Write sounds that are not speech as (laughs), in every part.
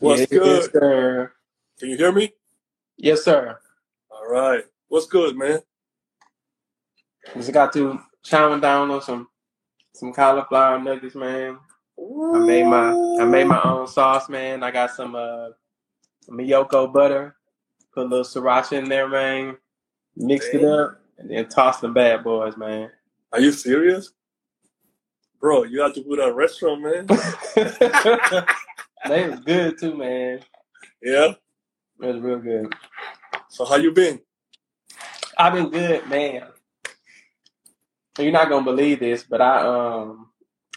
What's Yes, good? sir. Can you hear me? Yes, sir. All right. What's good, man? Just got to chowing down on some some cauliflower nuggets, man. I made my I made my own sauce, man. I got some uh Miyoko butter, put a little sriracha in there, man. Mixed it up, and then tossed the bad boys, man. Are you serious? Bro, you have to put a restaurant, man. (laughs) (laughs) they was good too, man. yeah. It was real good. So how you been? I've been good, man. You're not gonna believe this, but I um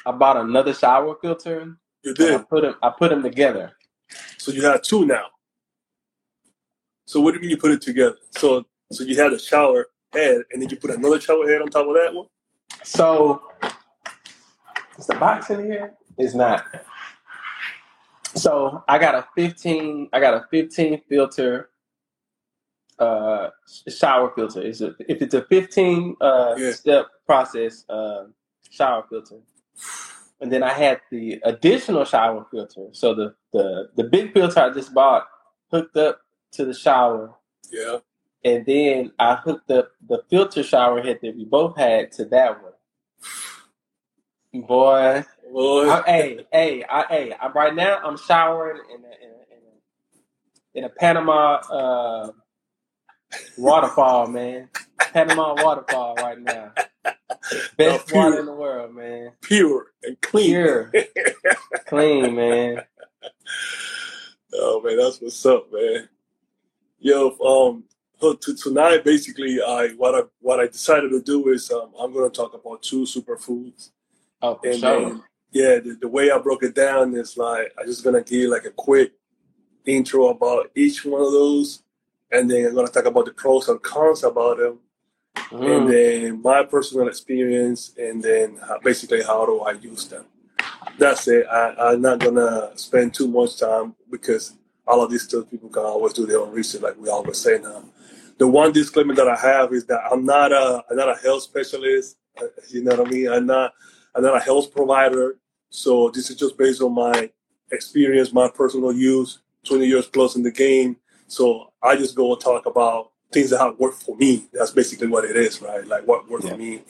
I bought another shower filter You and I put them I put them together. So you have two now. So what do you mean you put it together? So so you had a shower head and then you put another shower head on top of that one? So is the box in here? It's not. So I got a 15. I got a 15 filter uh shower filter. It's a, if it's a 15 uh Yeah. step process uh shower filter. And then I had the additional shower filter. So the the the big filter I just bought hooked up to the shower Yeah. and then I hooked up the filter shower head that we both had to that one. Boy. I, hey, hey, I, hey! I, right now I'm showering in a, in a, in a, in a Panama uh, waterfall, man. Panama waterfall right now. (laughs) Best pure. water in the world, man. Pure and clean. Pure, clean, man. (laughs) Oh man, that's what's up, man. Yo, um, so to, tonight basically, I what I what I decided to do is um, I'm going to talk about two superfoods, Oh, for and sure. then yeah, the, the way I broke it down is like I'm just gonna give like a quick intro about each one of those, and then I'm gonna talk about the pros and cons about them, and Mm, then my personal experience, and then basically how do I use them. That's it. I, I'm not gonna spend too much time because all of these stuff people can always do their own research, like we always say now. The one disclaimer that I have is that I'm not a I'm not a health specialist. uh, You know what I mean? I'm not I'm not a health provider. So this is just based on my experience, my personal use, 20 years plus in the game. So I just go and talk about things that have worked for me. That's basically what it is, right? Like what worked yeah. for me.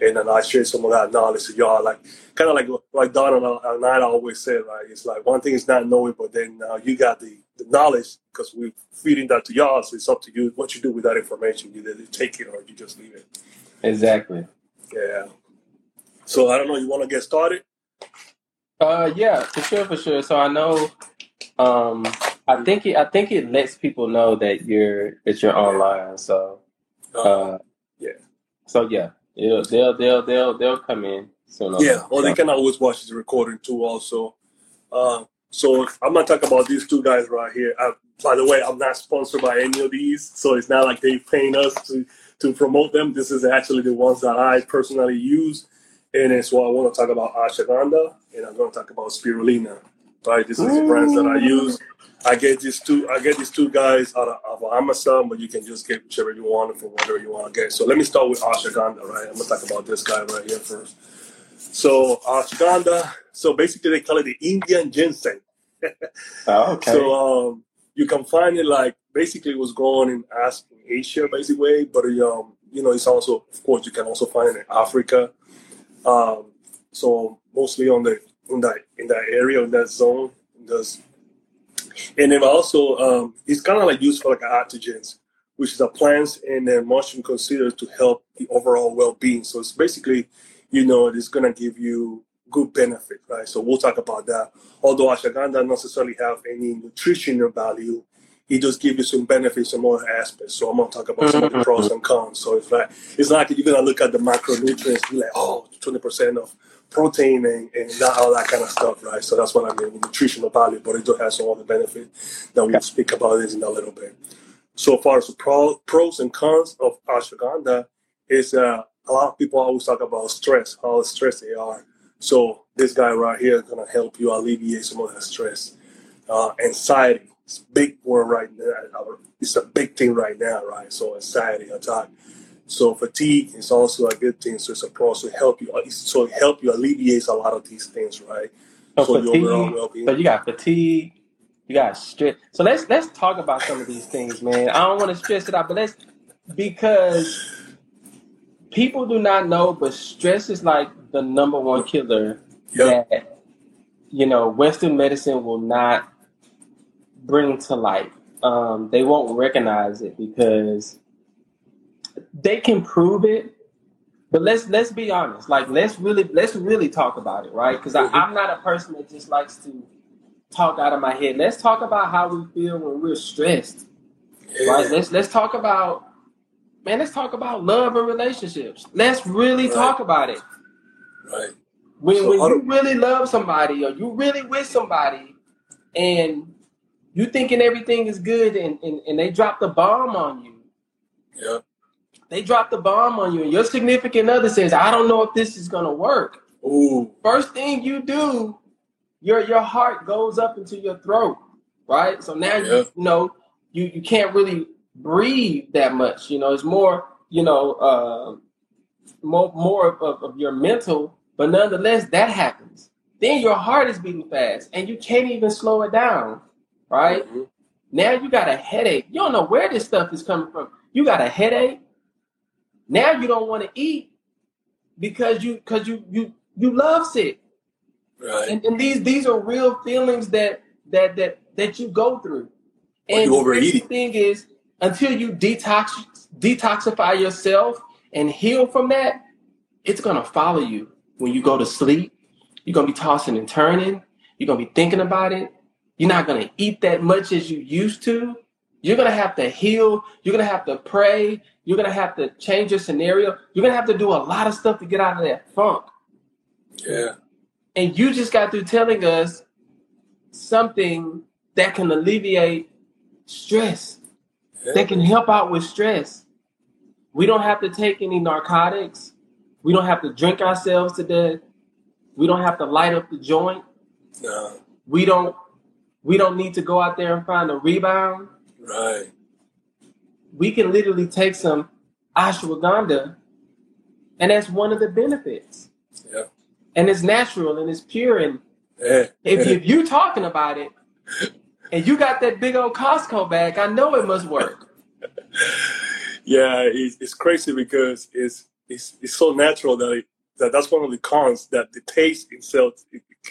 And then I share some of that knowledge to y'all. Like kind of like like Don and I, and I always say, right? It's like one thing is not knowing, but then now you got the, the knowledge because we're feeding that to y'all. So it's up to you what you do with that information. You either take it or you just leave it. Exactly. Yeah. So I don't know. You want to get started? Uh, yeah, for sure, for sure. So I know. Um, I think it. I think it lets people know that you're that you're online. So. Uh, Uh, yeah. So yeah, they'll they'll they'll they'll, they'll come in soon. or Yeah. Or they can always watch the recording too. Also. Uh, so I'm gonna talk about these two guys right here. Uh, by the way, I'm not sponsored by any of these, so it's not like they paying us to to promote them. This is actually the ones that I personally use, and what I want to talk about ashwagandha, and I'm going to talk about spirulina. Right, this is the brands that I use. I get these two. I get these two guys out of, of Amazon, but you can just get whichever you want from whatever you want to get. So let me start with ashwagandha. Right, I'm gonna talk about this guy right here first. So ashwagandha. So basically, they call it the Indian ginseng. oh, okay. So um, you can find it like basically it was grown in in Asia, basically, but um, you know it's also, of course, you can also find it in Africa. Um, so mostly on the in that in that area in that zone, Does and then also um, it's kind of like used for like adaptogens, which is a plants and then mushroom considered to help the overall well-being. So it's basically, you know, it's gonna give you good benefit, right? So we'll talk about that. Although ashwagandha doesn't necessarily have any nutritional value, it does give you some benefits in other aspects. So I'm gonna talk about some of the pros and cons. So it's like it's not like you're gonna look at the macronutrients, be like, oh, 20% of protein and, and that, all that kind of stuff, right? So that's what I mean with nutritional value, but it does have some other benefit that we'll speak about this in a little bit. So far as the pro, pros and cons of ashwagandha is uh, a lot of people always talk about stress, how stressed they are. So this guy right here is gonna help you alleviate some of that stress. Uh, anxiety, it's a big word right now. It's a big thing right now, right? So anxiety attack. So fatigue is also a good thing. So it's a pro. So help you. So it help you alleviates a lot of these things, right? So So fatigue. So you got fatigue. You got stress. So let's let's talk about some of these things, man. I don't want to stress it out, but let's because people do not know, but stress is like the number one killer Yeah. that you know Western medicine will not bring to light. Um, they won't recognize it because they can prove it, but let's let's be honest. Like let's really let's really talk about it, right? Because Mhm. I'm not a person that just likes to talk out of my head. Let's talk about how we feel when we're stressed, right? Let's let's talk about man. Let's talk about love and relationships. Let's really Right. talk about it. Right. When So when you really love somebody or you really with somebody, and you thinking everything is good, and and, and they drop the bomb on you. Yeah. They drop the bomb on you, and your significant other says, "I don't know if this is gonna work." Ooh. First thing you do, your your heart goes up into your throat, right? So now Yeah. you, you know you you can't really breathe that much. You know, it's more you know uh, more more of, of your mental, but nonetheless that happens. Then your heart is beating fast, and you can't even slow it down, right? Mhm. Now you got a headache. You don't know where this stuff is coming from. You got a headache. Now you don't want to eat because you because you you you love sick. Right. And, and these these are real feelings that that that that you go through. And you the thing is, until you detox detoxify yourself and heal from that, it's gonna follow you when you go to sleep. You're gonna be tossing and turning. You're gonna be thinking about it. You're not gonna eat that much as you used to. You're gonna have to heal. You're gonna have to pray. You're gonna have to change your scenario. You're gonna have to do a lot of stuff to get out of that funk. Yeah. And you just got through telling us something that can alleviate stress, Yeah. that can help out with stress. We don't have to take any narcotics. We don't have to drink ourselves to death. We don't have to light up the joint. No. We don't we don't need to go out there and find a rebound. Right. We can literally take some ashwagandha and that's one of the benefits. Yeah. And it's natural and it's pure and Yeah. If, if (laughs) you're talking about it and you got that big old Costco bag, I know it must work. yeah, it's, it's crazy because it's it's it's so natural that it, that that's one of the cons that the taste itself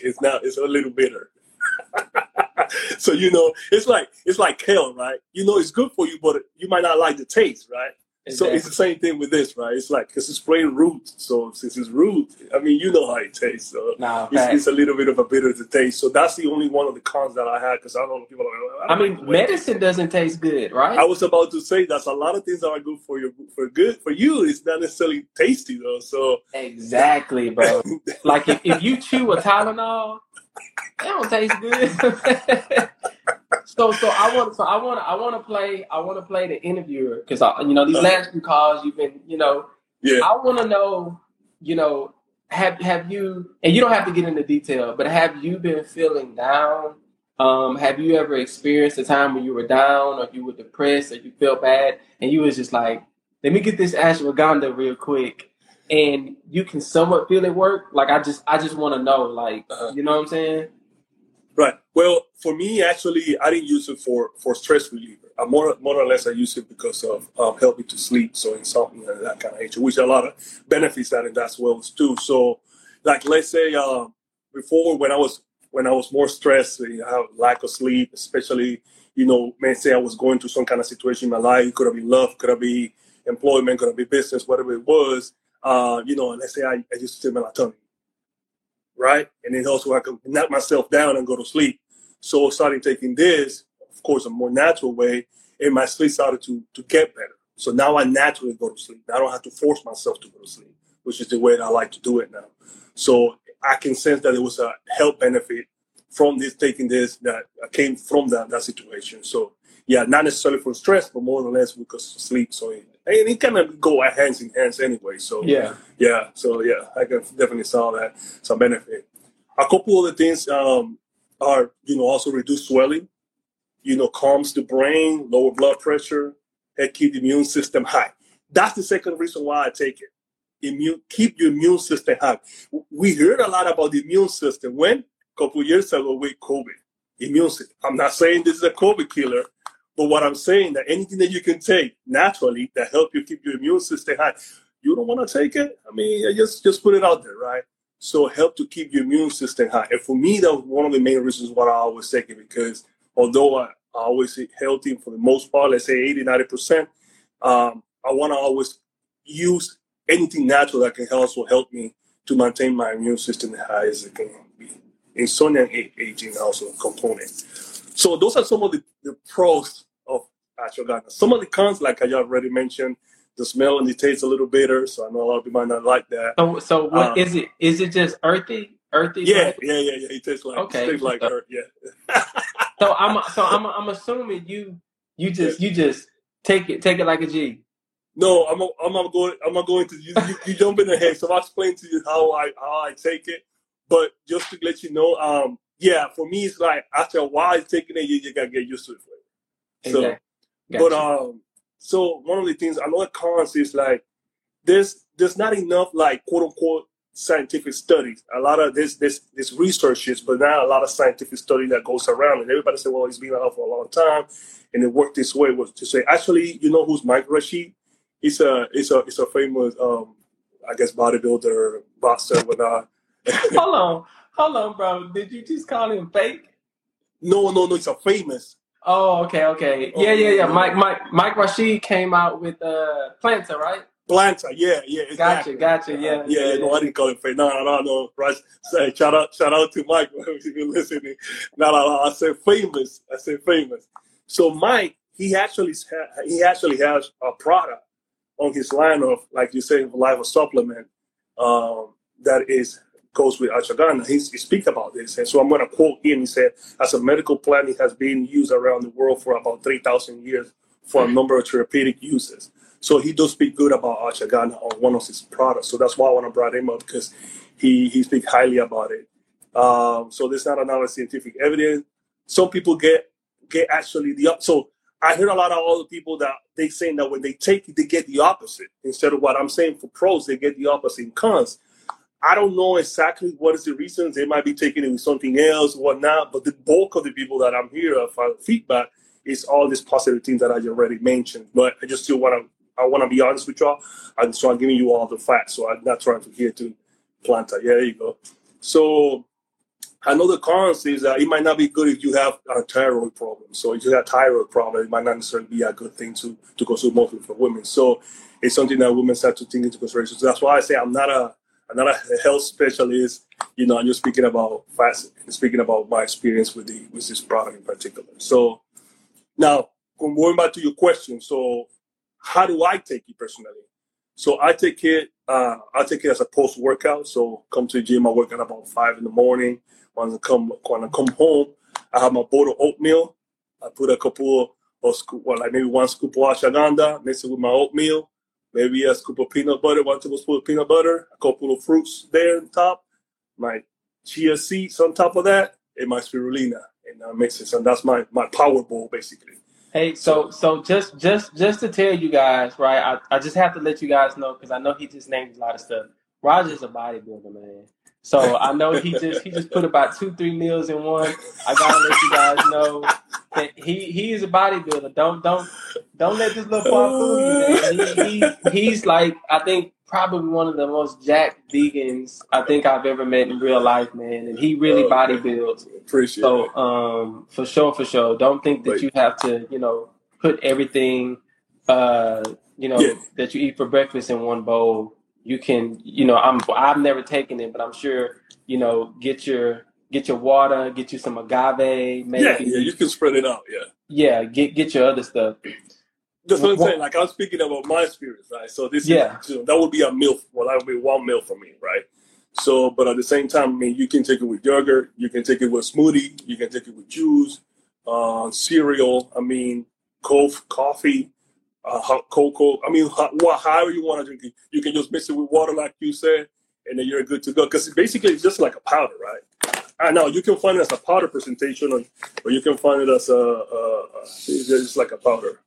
is now is a little bitter. (laughs) so you know, it's like it's like kale, right? You know, it's good for you, but you might not like the taste, right? So it's the same thing with this, right? It's like because it's plain root. So since it's root, I mean, you know how it tastes. So Nah, it's, it's a little bit of a bitter to taste. So that's the only one of the cons that I had because I don't know people. Are like, I don't mean, like the way it medicine doesn't taste good, right? I was about to say that's a lot of things that are good for you. For good for you, it's not necessarily tasty though. So exactly, bro. (laughs) Like if, if you chew a Tylenol, it don't taste good. (laughs) so so I want so I want I want to play I want to play the interviewer because you know these last few calls you've been you know yeah, I want to know, you know, have have you, and you don't have to get into detail, but have you been feeling down? Um, have you ever experienced a time when you were down, or you were depressed, or you felt bad, and you was just like, "Let me get this ashwagandha real quick," and you can somewhat feel it work? Like I just, I just want to know, like, Uh-huh. you know what I'm saying? right. Well, for me, actually, I didn't use it for for stress reliever. I more more or less I use it because of um, help me to sleep, so insomnia and that kind of nature, which a lot of benefits that and that's well too. So, like let's say um, before when I was when I was more stressed, I have lack of sleep, especially you know, may say I was going through some kind of situation in my life. It could have been love, could have been employment, could have been business, whatever it was. Uh, you know, and let's say I, I used to take melatonin, right? And then also I could knock myself down and go to sleep. So I started taking this, of course, a more natural way, and my sleep started to to get better. So now I naturally go to sleep. I don't have to force myself to go to sleep, which is the way that I like to do it now. So I can sense that it was a health benefit from this taking this that came from that that situation. So yeah, not necessarily for stress, but more or less because of sleep. So it, and it kind of go hands in hands anyway. So Yeah. yeah, so yeah, I can definitely saw that some benefit. A couple other things um, are you know also reduce swelling, you know calms the brain, lower blood pressure, and keep the immune system high. That's the second reason why I take it. Immune, keep your immune system high. We heard a lot about the immune system when a couple years ago with COVID. immune system. I'm not saying this is a COVID killer, but what I'm saying that anything that you can take naturally that help you keep your immune system high, you don't want to take it. I mean, just just put it out there, right? So help to keep your immune system high. And for me, that was one of the main reasons why I always take it because although I, I always eat healthy for the most part, let's say 80, 90%, um, I want to always use anything natural that can also help me to maintain my immune system high as it can be. Insomnia aging also component. So those are some of the, the pros ashwagandha. Some of the cons, like I already mentioned, the smell and the taste a little bitter, so I know a lot of people might not like that. So, so what um, is it? Is it just earthy? Earthy? Yeah, yeah, yeah, yeah. It tastes like okay. It tastes like earth. Yeah. so I'm so I'm I'm assuming you you just you just take it take it like a G. No, I'm a, I'm a going I'm not going to you, you, you jump in ahead. So I'll explain to you how I how I take it. But just to let you know, um, yeah, for me it's like after a while taking it, you, you gotta get used to it. So exactly. Gotcha. But um, so one of the things another cons is like there's there's not enough like quote unquote scientific studies. A lot of this this this researches, but not a lot of scientific study that goes around. And everybody said, well, it's been out for a long time, and it worked this way. Was to say, actually, you know who's Mike Rashid? He's a he's a he's a famous um I guess bodybuilder, boxer, whatnot. hold on, hold on, bro. Did you just call him fake? No, no, no. He's a famous Oh, okay, okay. Yeah, yeah, yeah. Mike Mike Mike Rashid came out with uh Planta, right? Planta, yeah, yeah, exactly. Gotcha, gotcha, yeah. Yeah, yeah, no, I didn't call it fake. No, no, no, no. Right. Say shout out shout out to Mike (laughs) if you're listening. No, no, no, I said famous. I said famous. So Mike, he actually he actually has a product on his line of, like you say, life of supplement um, that is goes with ashwagandha. He, he speaks about this. And so I'm going to quote him. He said, as a medical plant, it has been used around the world for about 3,000 years for a number of therapeutic uses. So he does speak good about ashwagandha on one of his products. So that's why I want to bring him up because he, he speaks highly about it. Um, so there's not another scientific evidence. Some people get get actually the so I hear a lot of other people that they saying that when they take it, they get the opposite. Instead of what I'm saying for pros, they get the opposite in cons. I don't know exactly what is the reasons. They might be taking it with something else, whatnot. But the bulk of the people that I'm here for feedback is all these positive things that I already mentioned. But I just still want to I want to be honest with y'all. And so I'm giving you all the facts. So I'm not trying to here to plant. Yeah, there you go. So another cons is that it might not be good if you have a thyroid problem. So if you have a thyroid problem, it might not necessarily be a good thing to to consume mostly for women. So it's something that women start to take into consideration. So that's why I say I'm not a I'm not a health specialist. You know, and you're speaking about fast, speaking about my experience with the with this product in particular. So now going back to your question, so how do I take it personally? So I take it, uh, I take it as a post workout. So come to the gym, I work at about five in the morning. When I come when I come home, I have my bowl of oatmeal. I put a couple of well, like maybe one scoop of ashwagandha, mix it with my oatmeal maybe a scoop of peanut butter, one tablespoon of peanut butter, a couple of fruits there on top, my chia seeds on top of that, and my spirulina, and I mix it. And that's my my power bowl basically. Hey, so so just just just to tell you guys, right? I, I just have to let you guys know because I know he just named a lot of stuff. Roger's a bodybuilder, man. So I know he just he just put about two three meals in one. I gotta let you guys know that he he is a bodybuilder. Don't don't don't let this little part fool you. Man. He, he he's like I think probably one of the most jacked vegans I think I've ever met in real life, man. And he really oh, bodybuilds. Appreciate so, it. um, for sure, for sure. Don't think that you have to, you know, put everything, uh, you know, yeah. that you eat for breakfast in one bowl you can, you know, I'm I've never taken it, but I'm sure, you know, get your get your water, get you some agave, maybe. Yeah, yeah, you can spread it out. Yeah. Yeah, get get your other stuff. That's what I'm saying. Like I'm speaking about my experience, right? So this, yeah, is, you know, that would be a meal. Well, that would be one meal for me, right? So, but at the same time, I mean, you can take it with yogurt, you can take it with smoothie, you can take it with juice, uh, cereal. I mean, coffee, uh, hot cocoa. I mean, hot, well, however you want to drink it. You can just mix it with water, like you said, and then you're good to go. Because basically, it's just like a powder, right? I know you can find it as a powder presentation, or, or you can find it as a, a, a it's just like a powder.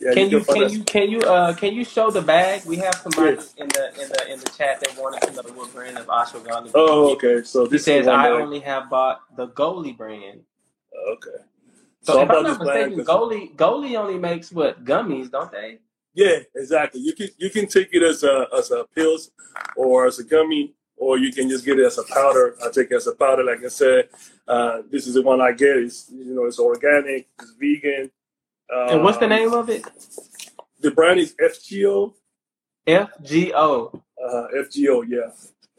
Yeah, can you, you can you can you uh can you show the bag? We have somebody yes. in the in the in the chat that wanted to know what brand of ashwagandha. Oh, okay. So this he says I only have bought the Goli brand. Okay. So, if I'm not mistaken, plan mistaken, 'cause- Goli Goli only makes what gummies, don't they? Yeah, exactly. You can you can take it as a as a pills or as a gummy, or you can just get it as a powder. I take it as a powder. Like I said, uh, this is the one I get. It's you know it's organic, it's vegan. Uh, And what's the name of it? The brand is FGO. FGO. Uh, FGO, yeah,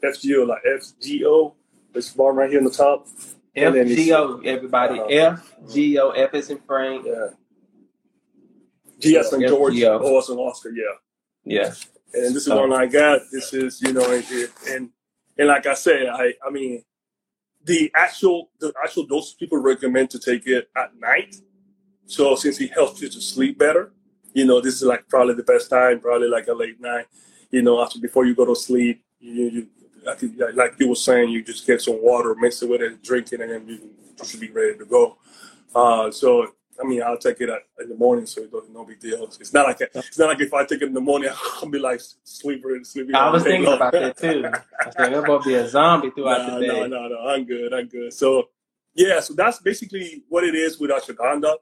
FGO like FGO. It's born right here on the top. And then it's- FGO, everybody. Uh-huh. FGO. F is in Frank. Yeah. G as in George. O as in Oscar. Yeah. Yeah. and this is Oh. one I got. This is you know, and and, and like I said, I I mean, the actual the actual dose people recommend to take it at night. So since it helps you to sleep better, you know, this is like probably the best time, probably like a late night. You know, after before you go to sleep, you you like, like you were saying, you just get some water, mix it with it, drink it, and then you, should be ready to go. Uh, so I mean, I'll take it in the morning, so it's no big deal. It's not like it's not like if I take it in the morning, (laughs) I'll be like sleeper, sleeping. I was thinking long. about that too. (laughs) I was thinking about be a zombie throughout no, the day. no, no, no. I'm good. I'm good. So yeah, so that's basically what it is with ashwagandha.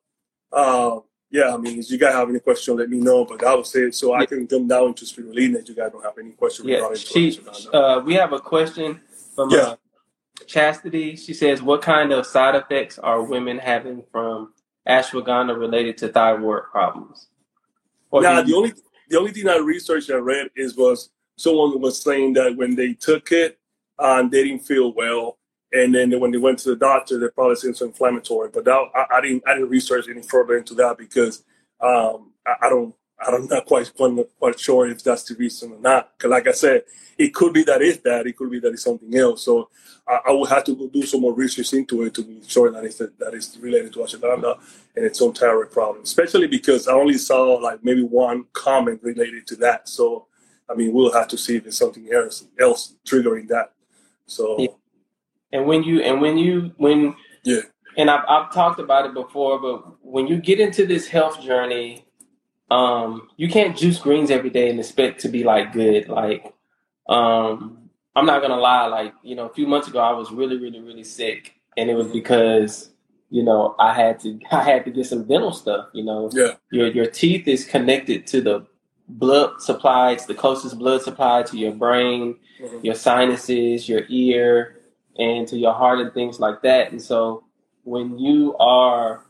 Uh, yeah, I mean, if you guys have any question, let me know. But I would say so I can come down to spirulina if you guys don't have any question Yeah, regarding she. Uh, we have a question from Yeah. uh, Chastity. She says, "What kind of side effects are women having from ashwagandha related to thyroid problems?" Or Now the only the only thing I researched I read is was someone was saying that when they took it, um, they didn't feel well, and then when they went to the doctor, they probably said it's inflammatory. But that, I, I didn't I didn't research any further into that because um, I, I don't I'm not quite quite sure if that's the reason or not. Because like I said, it could be that it's that, it could be that it's something else. So I, I would have to go do some more research into it to be sure that it's that it's related to ashwagandha and its own thyroid problem. Especially because I only saw like maybe one comment related to that. So I mean, we'll have to see if there's something else else triggering that. So Yeah. And when you and when you when Yeah. and I've, I've talked about it before but when you get into this health journey um you can't juice greens every day and expect to be like good. Like um i'm not gonna lie like you know a few months ago i was really really really sick. And it was because you know i had to (laughs) i had to get some dental stuff you know. Yeah, your your teeth is connected to the blood supply it's the closest blood supply to your brain Mhm. your sinuses, your ear, and to your heart and things like that. And so when you are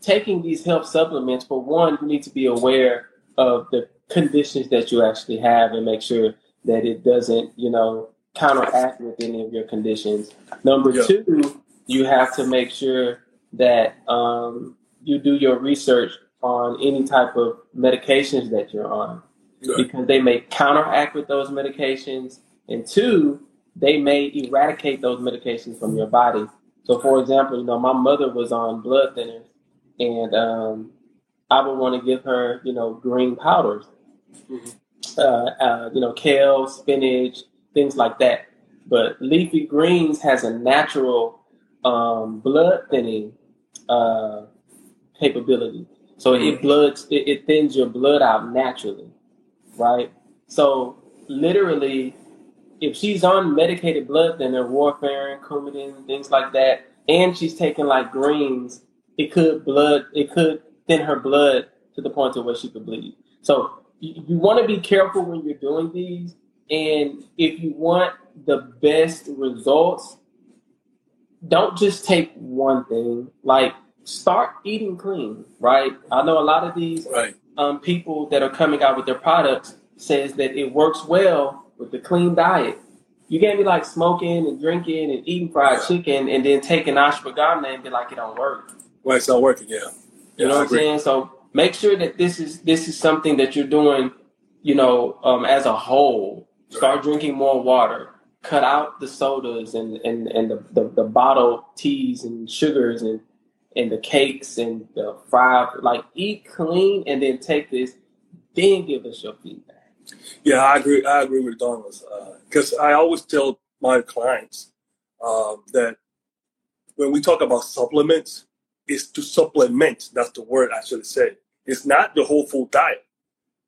taking these health supplements, for one, you need to be aware of the conditions that you actually have and make sure that it doesn't, you know, counteract with any of your conditions. Number Yeah. two, you have to make sure that um, you do your research on any type of medications that you're on yeah, because they may counteract with those medications, and two, they may eradicate those medications from your body. So, for example, you know, my mother was on blood thinners, and um, I would want to give her, you know, green powders, Mhm. uh, uh, you know, kale, spinach, things like that. But leafy greens has a natural um, blood thinning uh, capability. So it blood it, it thins your blood out naturally, right? So literally, if she's on medicated blood thinner, warfarin, Coumadin, things like that, and she's taking like greens, it could blood it could thin her blood to the point to where she could bleed. So you, you want to be careful when you're doing these, and if you want the best results, don't just take one thing. Like start eating clean, right? I know a lot of these right, um, people that are coming out with their products says that it works well with the clean diet. You can't be like smoking and drinking and eating fried chicken and then taking ashwagandha and be like it don't work. Well, it's not working? Yeah, You yeah, know what I'm saying? So make sure that this is this is something that you're doing, you know, um, as a whole. Start drinking more water. Cut out the sodas and and, and the, the, the bottled teas and sugars and and the cakes and the fried like eat clean and then take this, then give us your feedback. Yeah, I agree. I agree with Donald because I always tell my clients um, that when we talk about supplements, it's to supplement. That's the word I should say. It's not the whole food diet.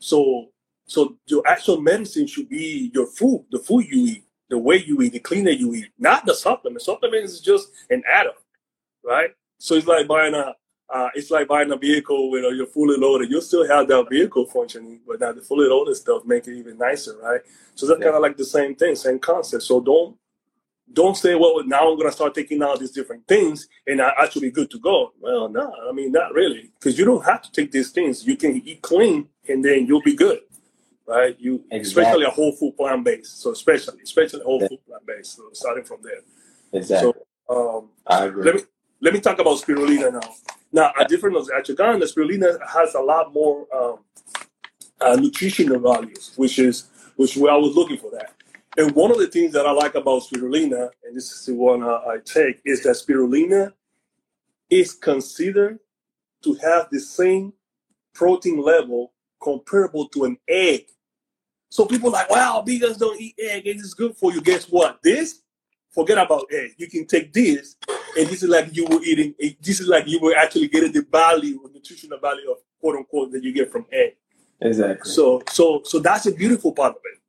So, so your actual medicine should be your food, the food you eat, the way you eat, the cleaner you eat, not the supplement. Supplement is just an add-on, right? So it's like buying a uh, it's like buying a vehicle with uh, you're fully loaded. You'll still have that vehicle functioning, but now the fully loaded stuff make it even nicer, right? So that's yeah. kind of like the same thing, same concept. So don't don't say, well, now I'm gonna start taking out these different things and I actually good to go. Well, no, I mean not really, because you don't have to take these things. You can eat clean and then you'll be good, right? You exactly. especially a whole food plant based. So especially, especially whole yeah. food plant based. So starting from there. Exactly. So um, I agree. Let me let me talk about spirulina now. Now, a different ashwagandha, the spirulina has a lot more um, uh, nutritional values, which is which I was looking for that. And one of the things that I like about spirulina, and this is the one I, I take, is that spirulina is considered to have the same protein level comparable to an egg. So people like, wow, vegans don't eat egg. It is good for you. Guess what? This, forget about egg. You can take this and this is like you were eating. Eh, this is like you were actually getting the value, nutritional value of quote unquote that you get from egg. Exactly. So so so that's a beautiful part of it.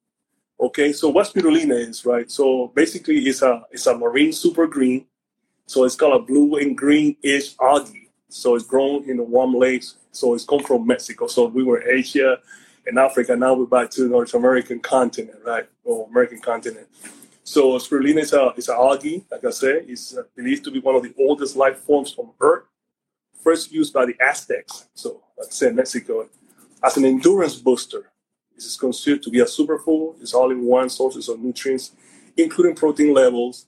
Okay, so what spirulina is, right? So basically, it's a it's a marine super green. So it's called a blue and greenish algae. So it's grown in the warm lakes. So it's come from Mexico. So we were Asia and Africa. Now we're back to the North American continent, right? Or American continent. So spirulina is a is an algae, like I said, is uh, believed to be one of the oldest life forms on Earth. First used by the Aztecs, so like I said, Mexico, as an endurance booster. This is considered to be a superfood. It's all-in-one sources of nutrients, including protein levels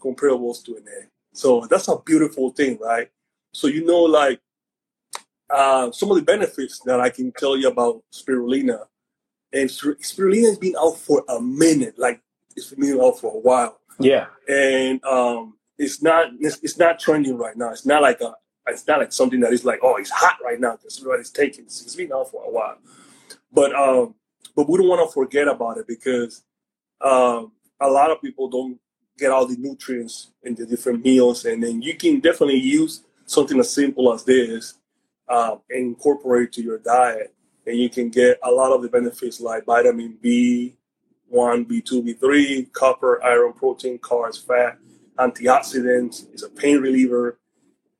comparable to an egg. So that's a beautiful thing, right? So you know, like uh, some of the benefits that I can tell you about spirulina. And spirulina has been out for a minute, like it's been out for a while. Yeah. And um, it's not it's, it's not trending right now. It's not like a it's not like something that is like oh it's hot right now because everybody's taking. It's, it's been out for a while, but um, but we don't want to forget about it because um, a lot of people don't get all the nutrients in the different meals, and then you can definitely use something as simple as this um, and incorporate to your diet, and you can get a lot of the benefits like vitamin B, one, B2, B3, copper, iron, protein, carbs, fat, antioxidants, it's a pain reliever,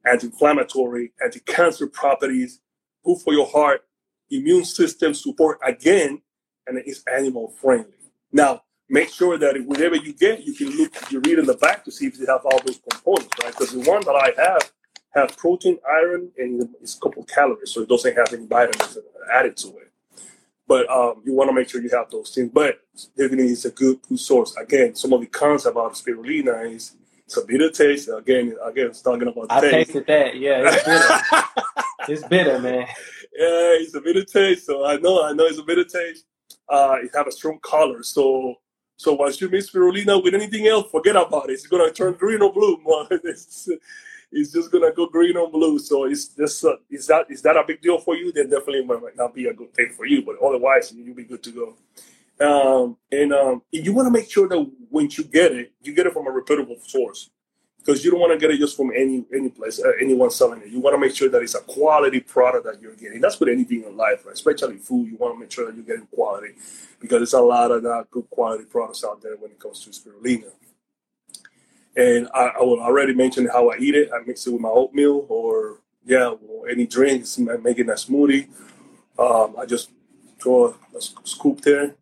anti-inflammatory, anti-cancer properties, good for your heart, immune system support again, and it's animal friendly. Now, make sure that whatever you get, you can look, you read in the back to see if they have all those components, right? Because the one that I have has protein, iron, and it's a couple calories, so it doesn't have any vitamins added to it. But um, you want to make sure you have those things. But definitely is a good food source. Again, some of the cons about spirulina is it's a bitter taste. Again, again, it's talking about I taste. tasted that. Yeah, it's (laughs) bitter. it's bitter, man. Yeah, it's a bitter taste. So I know, I know it's a bitter taste. Uh, it have a strong color. So so once you mix spirulina with anything else, forget about it. It's gonna turn green or blue. (laughs) it's just gonna go green on blue. So it's just uh, is that is that a big deal for you? Then definitely might not be a good thing for you, but otherwise you'll be good to go. Um, and um, you want to make sure that when you get it, you get it from a reputable source because you don't want to get it just from any any place, uh, anyone selling it. You want to make sure that it's a quality product that you're getting. That's with anything in life, right? especially food. You want to make sure that you're getting quality because there's a lot of uh, good quality products out there when it comes to spirulina. And I, I will already mention how I eat it. I mix it with my oatmeal or yeah, any drinks, making a smoothie. Um, I just throw a, a scoop there,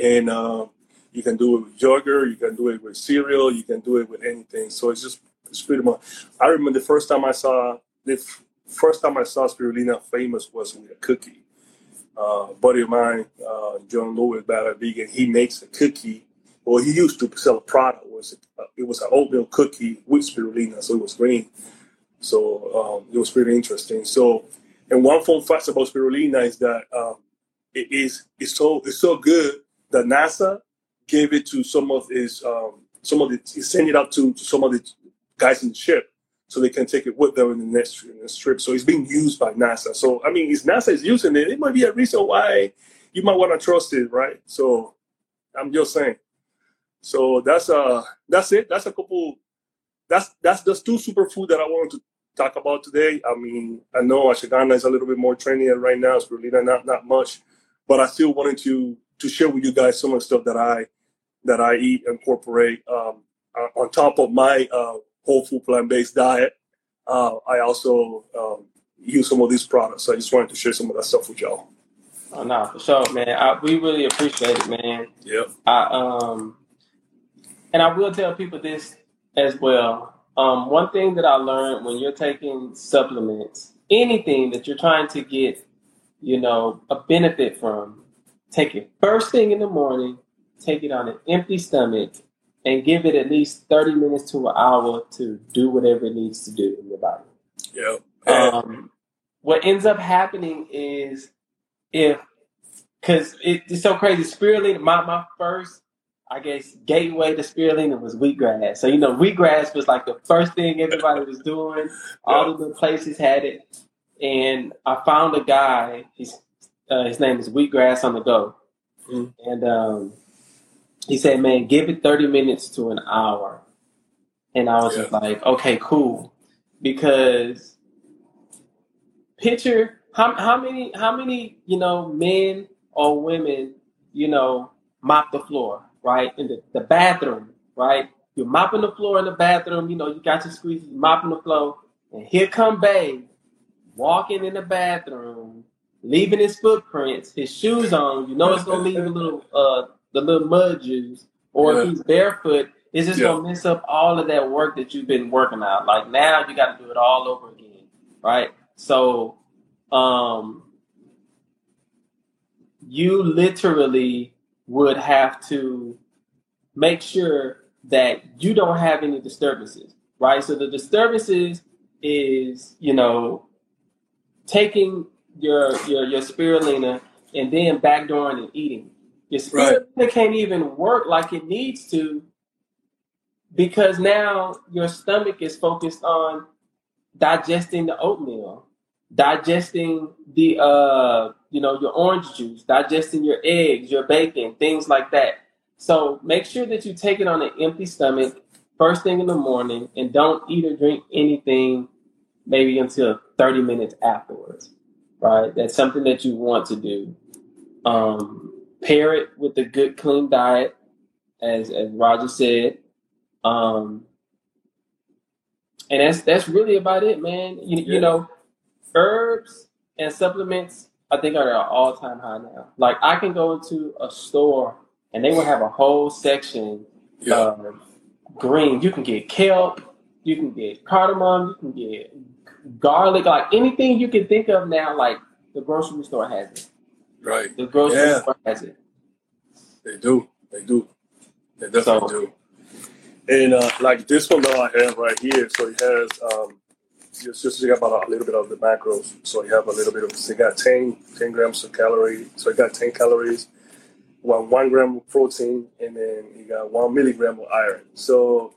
and uh, you can do it with yogurt, you can do it with cereal, you can do it with anything. So it's just it's pretty much. I remember the first time I saw the first time I saw spirulina famous was with a cookie. Uh, buddy of mine, uh, John Lewis, Bad Vegan, he makes a cookie well, he used to sell a product. It was uh, it was an oatmeal cookie with spirulina, so it was green. So um, it was pretty interesting. So, and one fun fact about spirulina is that um, it is it's so it's so good that NASA gave it to some of his um, some of the he sent it out to, to some of the guys in the ship so they can take it with them in the next in the trip. So it's being used by NASA. So I mean, if NASA is using it, it might be a reason why you might want to trust it, right? So I'm just saying. So that's uh that's it. That's a couple. That's that's just two superfood that I wanted to talk about today. I mean, I know ashwagandha is a little bit more trendy right now. It's really not not much, but I still wanted to to share with you guys some of the stuff that I that I eat and incorporate um, on top of my uh, whole food plant based diet. uh, I also um, use some of these products. So I just wanted to share some of that stuff with y'all. Oh no, for sure, man. I, we really appreciate it, man. Yep. I um, and I will tell people this as well. Um, one thing that I learned when you're taking supplements, anything that you're trying to get, you know, a benefit from, take it first thing in the morning, take it on an empty stomach, and give it at least 30 minutes to an hour to do whatever it needs to do in your body. Yep. Um, what ends up happening is if, because it, it's so crazy, spirulina, my, my first, I guess, gateway to spirulina was wheatgrass. So, you know, wheatgrass was like the first thing everybody was doing. (laughs) All of the places had it. And I found a guy, he's, uh, his name is Wheatgrass on the Go. Mm. And um, he said, man, give it 30 minutes to an hour. And I was Yeah. just like, okay, cool. Because picture how, how many how many, you know, men or women, you know, mop the floor, right? In the, the bathroom, right? You're mopping the floor in the bathroom, you know, you got your squeeze, mopping the floor, and here come babe walking in the bathroom, leaving his footprints, his shoes on, you know it's gonna leave a little uh the little mud juice, or if he's barefoot, it's just Yeah. gonna mess up all of that work that you've been working out. Like now you gotta do it all over again. Right? So um you literally would have to make sure that you don't have any disturbances, right? So the disturbances is, you know, taking your your your spirulina and then backdooring and eating. Your Right. spirulina can't even work like it needs to because now your stomach is focused on digesting the oatmeal, digesting the uh you know your orange juice, digesting your eggs, your bacon, things like that. So make sure that you take it on an empty stomach first thing in the morning and don't eat or drink anything maybe until 30 minutes afterwards. Right? That's something that you want to do. Um, pair it with a good clean diet, as as Roger said. Um, and that's that's really about it, man. You, you know, herbs and supplements, I think are at an all time high now. Like I can go into a store and they will have a whole section Yeah. of green. You can get kelp, you can get cardamom, you can get garlic, like anything you can think of now. Like the grocery store has it. right. The grocery Yeah. store has it. They do. They do. They definitely So- do. And uh, like this one that I have right here, so it has um, just just to about a little bit of the macros. So you have a little bit of. So you got 10, 10 grams of calorie. So you got ten calories, one one gram of protein, and then you got one milligram of iron. So.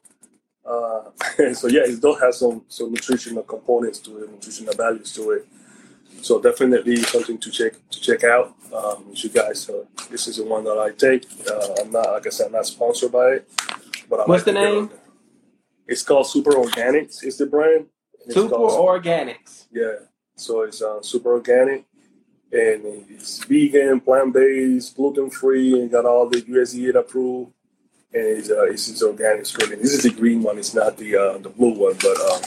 Uh, (laughs) so yeah, it does have some some nutritional components to it, nutritional values to it. So definitely something to check to check out. Um, you guys, uh, this is the one that I take. Uh, I'm not, like I said, I'm not sponsored by it, but I What's like the name? It's called Super Organics. Is the brand? Super Organics. yeah. So it's uh, super organic, and it's vegan, plant based, gluten free, and got all the USDA approved. And it's uh, it's, it's organic scripting. This is the green one. It's not the uh, the blue one, but um,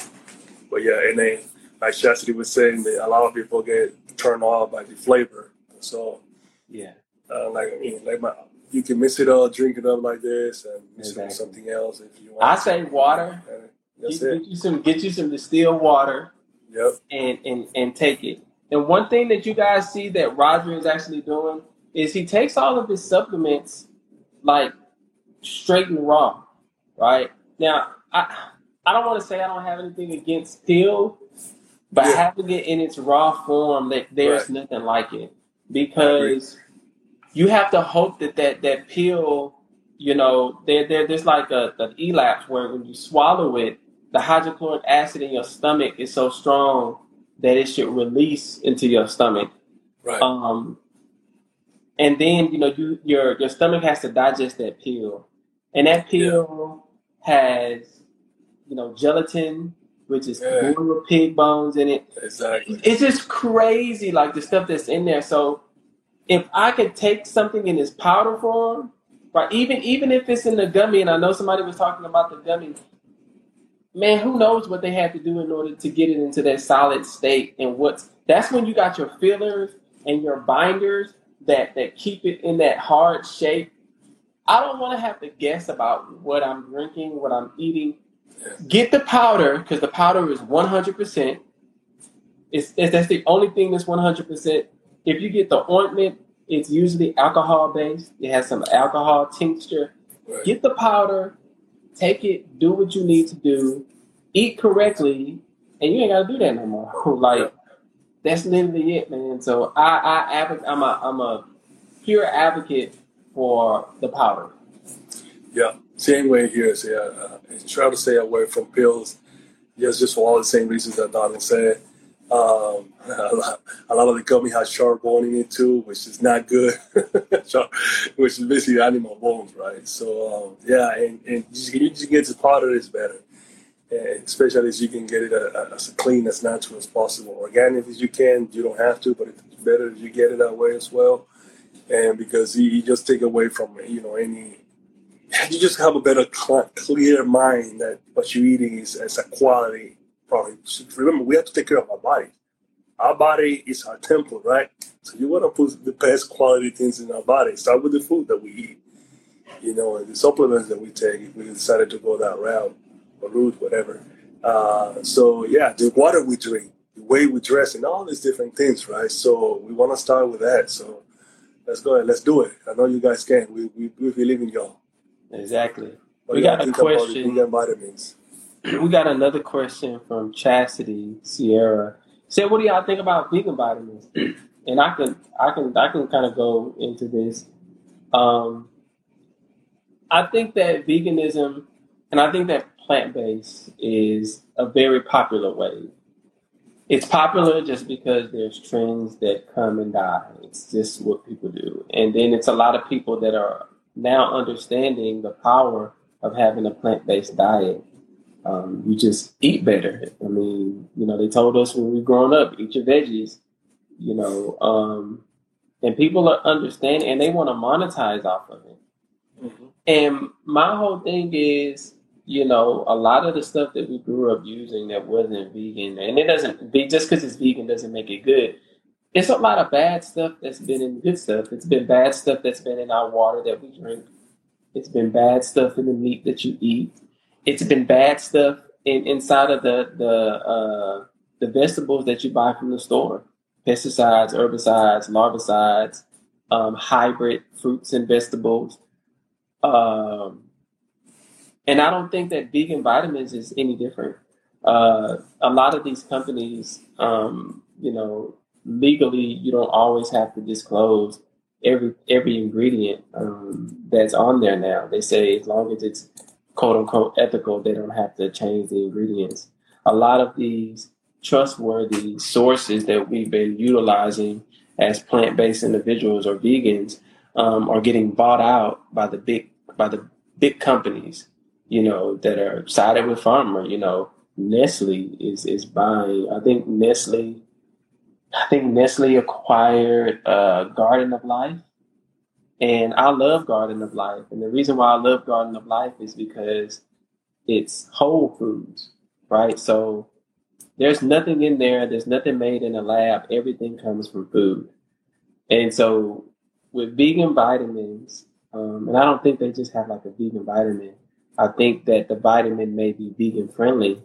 but yeah. And then like Chastity was saying, that a lot of people get turned off by the flavor. So Yeah. uh, like I mean, like my, you can mix it up, drink it up like this, and mix it with something else if you want. I say water. And that's Get, it. get you some get you some distilled water Yep. and, and and take it. And one thing that you guys see that Roger is actually doing is he takes all of his supplements like straight and raw, right? Now I I don't want to say I don't have anything against pill, but Yeah. having it in its raw form, that there's Right. nothing like it because you have to hope that that that pill, you know, there there there's like a an elapse where when you swallow it, the hydrochloric acid in your stomach is so strong that it should release into your stomach. Right. Um, and then you know you your your stomach has to digest that pill, and that pill has you know gelatin, which is Yeah. pig bones in it. exactly. It's just crazy, like the stuff that's in there. So if I could take something in its powder form, right, even even if it's in the gummy, and I know somebody was talking about the gummy, man, who knows what they had to do in order to get it into that solid state and what's that's when you got your fillers and your binders that that keep it in that hard shape. I don't want to have to guess about what I'm drinking, what I'm eating. Get the powder because the powder is 100%. It's, it's that's the only thing that's 100%. If you get the ointment, it's usually alcohol based. It has some alcohol tincture. Right. Get the powder, take it, do what you need to do, eat correctly, and you ain't gotta do that no more. (laughs) like that's literally it, man. So I, I advocate, I'm a I'm a pure advocate for the powder. Yeah, same way here. So yeah, uh, try to stay away from pills. Yes, just for all the same reasons that Donald said. Um, (laughs) a, lot, a lot of the gummy has sharp it too, which is not good. (laughs) Which is basically animal bones, right? So um, yeah, and, and you just, get the powder is better. And especially as you can get it uh, as clean, as natural as possible. Organic as you can, you don't have to, but it's better if you get it that way as well. And because you, you just take away from you know any (laughs) you just have a better cl- clear mind that what you're eating is, is a quality Remember, we have to take care of our body. Our body is our temple, right? So you want to put the best quality things in our body. Start with the food that we eat, you know, and the supplements that we take if we decided to go that route or route, whatever. Uh, so yeah, the water we drink, the way we dress, and all these different things, right? So we want to start with that. So let's go ahead, let's do it. I know you guys can. We we, we believe in y'all. Exactly. We got a think about question. vitamins? We got another question from Chastity Sierra. Said, "What do y'all think about vegan vitamins?" (clears throat) and I can, I can, I can kind of go into this. Um, I think that veganism, and I think that plant based is a very popular way. It's popular just because there's trends that come and die. It's just what people do, and then it's a lot of people that are now understanding the power of having a plant based diet um, you just eat better. I mean, you know, they told us when we were growing up, eat your veggies, you know, um, and people are understanding and they want to monetize off of it. Mhm. And my whole thing is, you know, a lot of the stuff that we grew up using that wasn't vegan, and it doesn't be just because it's vegan doesn't make it good. It's a lot of bad stuff that's been in good stuff. It's been bad stuff that's been in our water that we drink. It's been bad stuff in the meat that you eat. It's been bad stuff in, inside of the the uh, the vegetables that you buy from the store. Pesticides, herbicides, larvicides, um, hybrid fruits and vegetables. Um, and I don't think that vegan vitamins is any different. Uh, a lot of these companies, um, you know, legally, you don't always have to disclose every every ingredient um, that's on there now. They say as long as it's quote unquote ethical, they don't have to change the ingredients. A lot of these trustworthy sources that we've been utilizing as plant based individuals or vegans um, are getting bought out by the big by the big companies, you know, that are sided with pharma. You know, Nestle is is buying. I think Nestle. I think Nestle acquired uh, Garden of Life, and I love Garden of Life. And the reason why I love Garden of Life is because it's whole foods, right? So there's nothing in there. There's nothing made in a lab. Everything comes from food. And so with vegan vitamins, um, and I don't think they just have like a vegan vitamin. I think that the vitamin may be vegan friendly.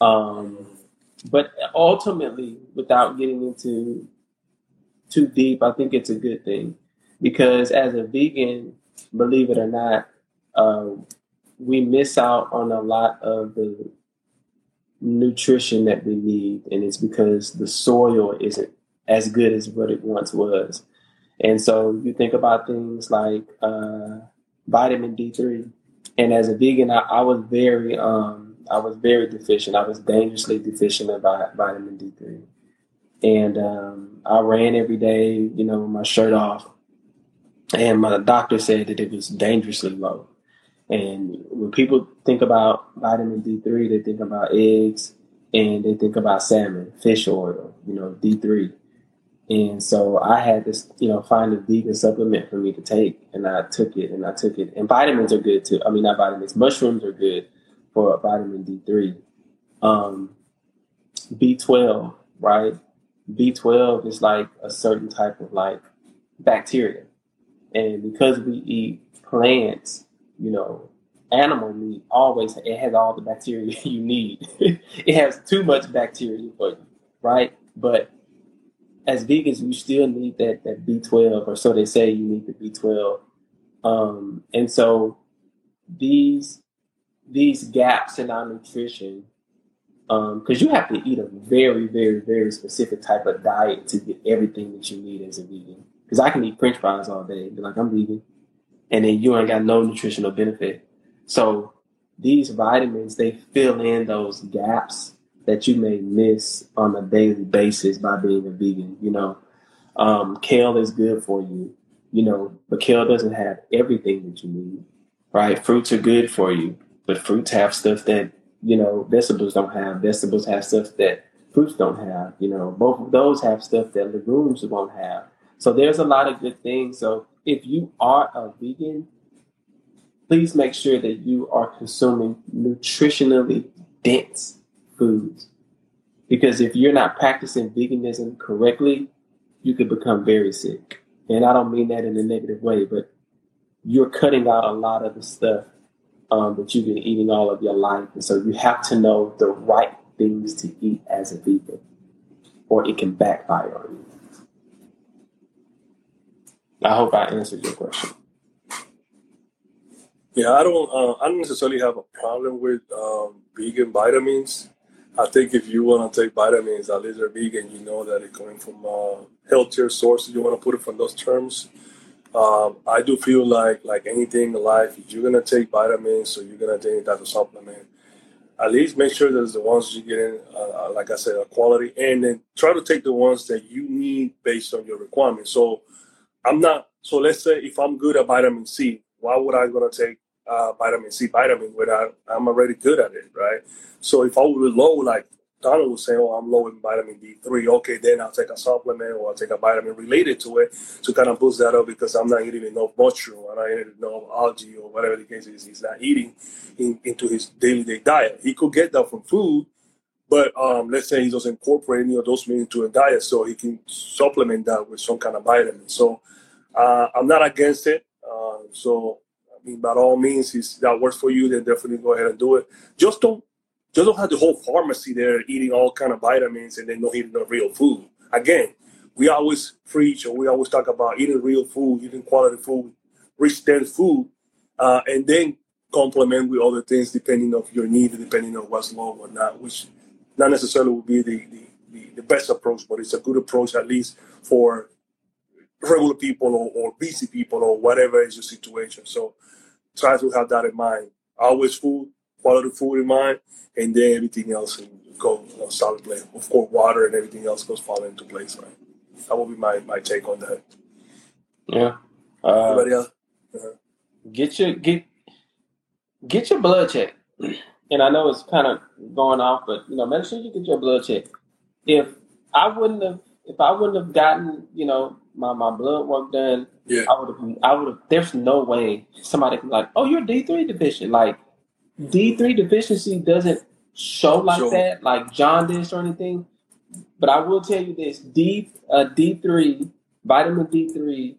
Um, but ultimately, without getting into too deep, I think it's a good thing because as a vegan, believe it or not, uh, we miss out on a lot of the nutrition that we need, and it's because the soil isn't as good as what it once was. And so you think about things like uh, vitamin D3, and as a vegan, I, I was very, um, I was very deficient. I was dangerously deficient in vi- vitamin D3, and um, I ran every day, you know, with my shirt off, and my doctor said that it was dangerously low. And when people think about vitamin D3, they think about eggs and they think about salmon, fish oil, you know, D3. And so I had to, you know, find a vegan supplement for me to take, and I took it, and I took it. And vitamins are good too. I mean, not vitamins. Mushrooms are good. for vitamin D3. Um, B12, right? B12 is like a certain type of like bacteria. And because we eat plants, you know, animal meat always it has all the bacteria (laughs) you need. (laughs) it has too much bacteria for you, right? But as vegans, you still need that that B12, or so they say you need the B12. Um, and so these these gaps in our nutrition, because um, you have to eat a very, very, very specific type of diet to get everything that you need as a vegan. Because I can eat French fries all day, be like I'm vegan, and then you ain't got no nutritional benefit. So these vitamins they fill in those gaps that you may miss on a daily basis by being a vegan. You know, um, kale is good for you, you know, but kale doesn't have everything that you need, right? Fruits are good for you, but fruits have stuff that, you know, vegetables don't have. Vegetables have stuff that fruits don't have. You know, both of those have stuff that legumes won't have. So there's a lot of good things. So if you are a vegan, please make sure that you are consuming nutritionally dense foods. Because if you're not practicing veganism correctly, you could become very sick. And I don't mean that in a negative way, but you're cutting out a lot of the stuff um, that you've been eating all of your life. And so you have to know the right things to eat as a vegan, or it can backfire on you. I hope I answered your question. Yeah, I don't. Uh, I don't necessarily have a problem with um, vegan vitamins. I think if you want to take vitamins, at least they're vegan, you know that it's coming from uh, healthier sources. You want to put it from those terms. Um, I do feel like like anything in life, if you're gonna take vitamins or you're gonna take any type of supplement, at least make sure there's the ones you get in, uh, uh, like I said, a quality, and then try to take the ones that you need based on your requirements. So I'm not. So let's say if I'm good at vitamin C, why would I gonna take uh, vitamin C vitamin when I, I'm already good at it, right? So if I was low, like Donald was saying, oh, I'm low in vitamin D3, okay, then I'll take a supplement or I'll take a vitamin related to it to kind of boost that up because I'm not eating enough mushroom, I'm not eating enough algae or whatever the case is. He's not eating in, into his daily day diet. He could get that from food, but um, let's say he doesn't incorporate any of those meals into a diet, so he can supplement that with some kind of vitamin. So uh, I'm not against it. Uh, so I mean, by all means, if that works for you, then definitely go ahead and do it. Just don't don't have the whole pharmacy there eating all kind of vitamins and then not eating the real food. Again, we always preach or we always talk about eating real food, eating quality food, rich dense food, uh, and then complement with other things depending on your need, depending on what's low or not, which not necessarily will be the, the, the, the best approach, but it's a good approach at least for regular people or, or busy people or whatever is your situation. So try to have that in mind. Always food, quality food in mind, and then everything else can go you know, solid place. Of course, water and everything else goes fall into place, right? That will be my, my take on that. Yeah. Uh, Anybody else? Uh-huh. Get your get get your blood checked. And I know it's kind of going off, but you know, make sure you get your blood checked. If I wouldn't have if I wouldn't have gotten, you know, my, my blood work done, yeah. I would have I would have there's no way somebody can like, Oh, you're D three deficient. Like D three deficiency doesn't show like sure. that, like jaundice or anything. But I will tell you this: D uh, D three vitamin D three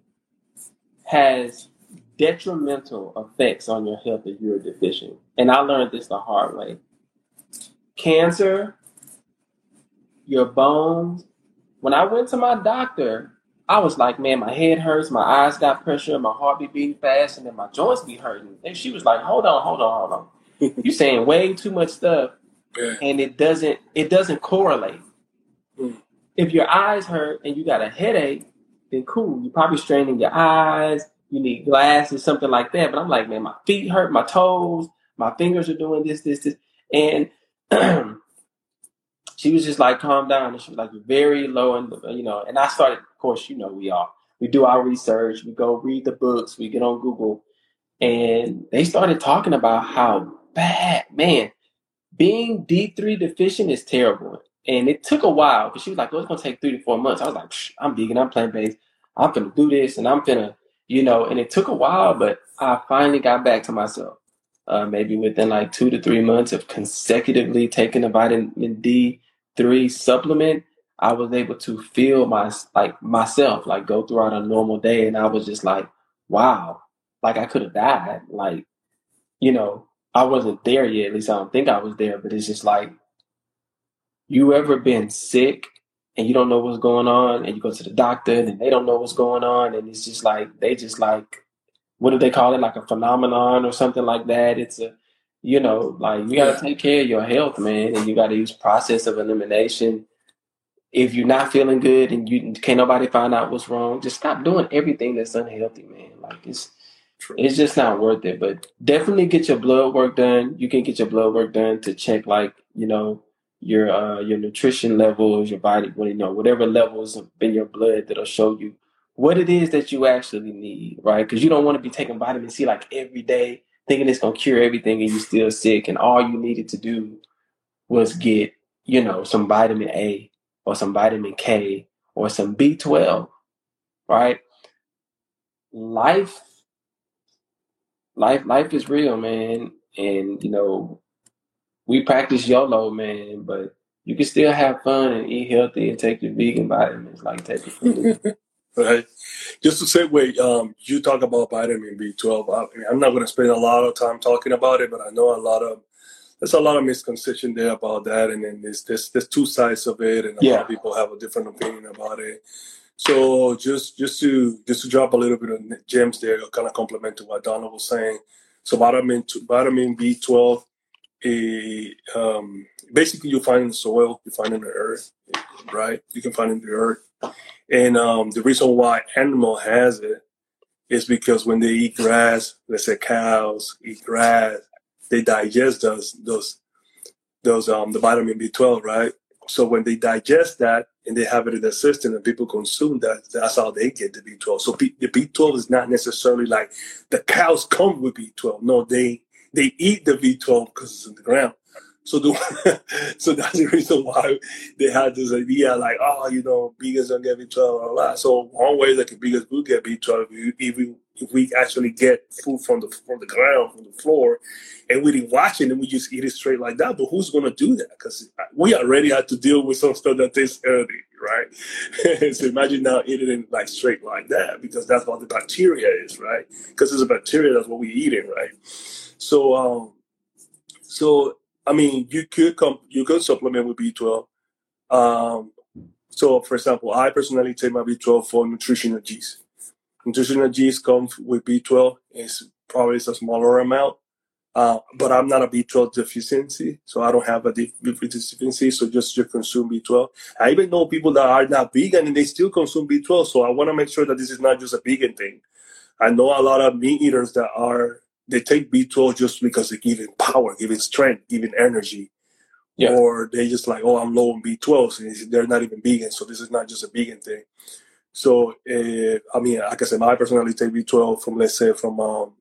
has detrimental effects on your health if you're deficient. And I learned this the hard way. Cancer, your bones. When I went to my doctor, I was like, man, my head hurts, my eyes got pressure, my heart be beating fast, and then my joints be hurting. And she was like, hold on, hold on, hold on (laughs) you're saying way too much stuff, yeah. and it doesn't it doesn't correlate. Mm. If your eyes hurt and you got a headache, then cool. You're probably straining your eyes. You need glasses, something like that. But I'm like, man, my feet hurt, my toes, my fingers are doing this, this, this, and (clears throat) she was just like, calm down. And she was like, very low, and you know. And I started, of course, you know, we all we do our research, we go read the books, we get on Google, and they started talking about how bad, man. Being D3 deficient is terrible. And it took a while because she was like, well, it's going to take three to four months. I was like, I'm vegan, I'm plant based. I'm going to do this and I'm going to, you know, and it took a while, but I finally got back to myself. uh, maybe within like two to three months of consecutively taking a vitamin D3 supplement, I was able to feel my like myself like go throughout a normal day, and I was just like, wow, like I could have died. Like, you know, I wasn't there yet. At least I don't think I was there. But it's just like, you ever been sick and you don't know what's going on, and you go to the doctor and they don't know what's going on, and it's just like they just like, what do they call it? Like a phenomenon or something like that. It's a you know, like you got to take care of your health, man, and you got to use process of elimination if you're not feeling good and you can't nobody find out what's wrong, just stop doing everything that's unhealthy, man. Like it's True. it's just not worth it. But definitely get your blood work done. You can get your blood work done to check like, you know, your uh your nutrition levels, your body, you know, whatever levels in your blood that'll show you what it is that you actually need, right? Because you don't want to be taking vitamin C like every day, thinking it's gonna cure everything and you're still sick, and all you needed to do was get, you know, some vitamin A or some vitamin K or some B12, right? Life, life, life is real, man. And, you know, we practice YOLO, man, but you can still have fun and eat healthy and take your vegan vitamins, like take your food. (laughs) right. Just to segue, um, you talk about vitamin B12. I mean, I'm not going to spend a lot of time talking about it, but I know a lot of there's a lot of misconception there about that, and then there's there's, there's two sides of it, and a yeah. lot of people have a different opinion about it. So just just to just to drop a little bit of gems there, kind of complement to what Donna was saying. So vitamin vitamin B twelve, a um, basically you find in the soil, you find in the earth, right? You can find in the earth, and um, the reason why animal has it is because when they eat grass, let's say cows eat grass, they digest those those those um the vitamin B12, right? So when they digest that and they have it in their system and people consume that, that's how they get the B12. So B, the B12 is not necessarily like the cows come with B12. No, they they eat the B12 because it's in the ground. So the (laughs) so that's the reason why they had this idea like, oh, you know, vegans don't get B12, blah, blah. So one way that vegans do get B12 if we if we actually get food from the from the ground, from the floor, and we didn't wash it and we just eat it straight like that. But who's gonna do that? Because we already had to deal with some stuff that tastes earthy, right? (laughs) so imagine now eating it like straight like that because that's what the bacteria is, right? Because it's a bacteria, that's what we eating, right? So um so I mean, you could come, you could supplement with B12. Um, so, for example, I personally take my B12 for nutritional yeast. Nutritional yeast comes with B12. It's probably a smaller amount, uh, but I'm not a B12 deficiency, so I don't have a deficiency. So just to consume B12. I even know people that are not vegan and they still consume B12. So I want to make sure that this is not just a vegan thing. I know a lot of meat eaters that are they take B12 just because they give it power, give it strength, give it energy. Yeah. Or they just like, oh, I'm low on B12, so they're not even vegan. So this is not just a vegan thing. So uh, I mean, like I said, I personally take B12 from let's say from um,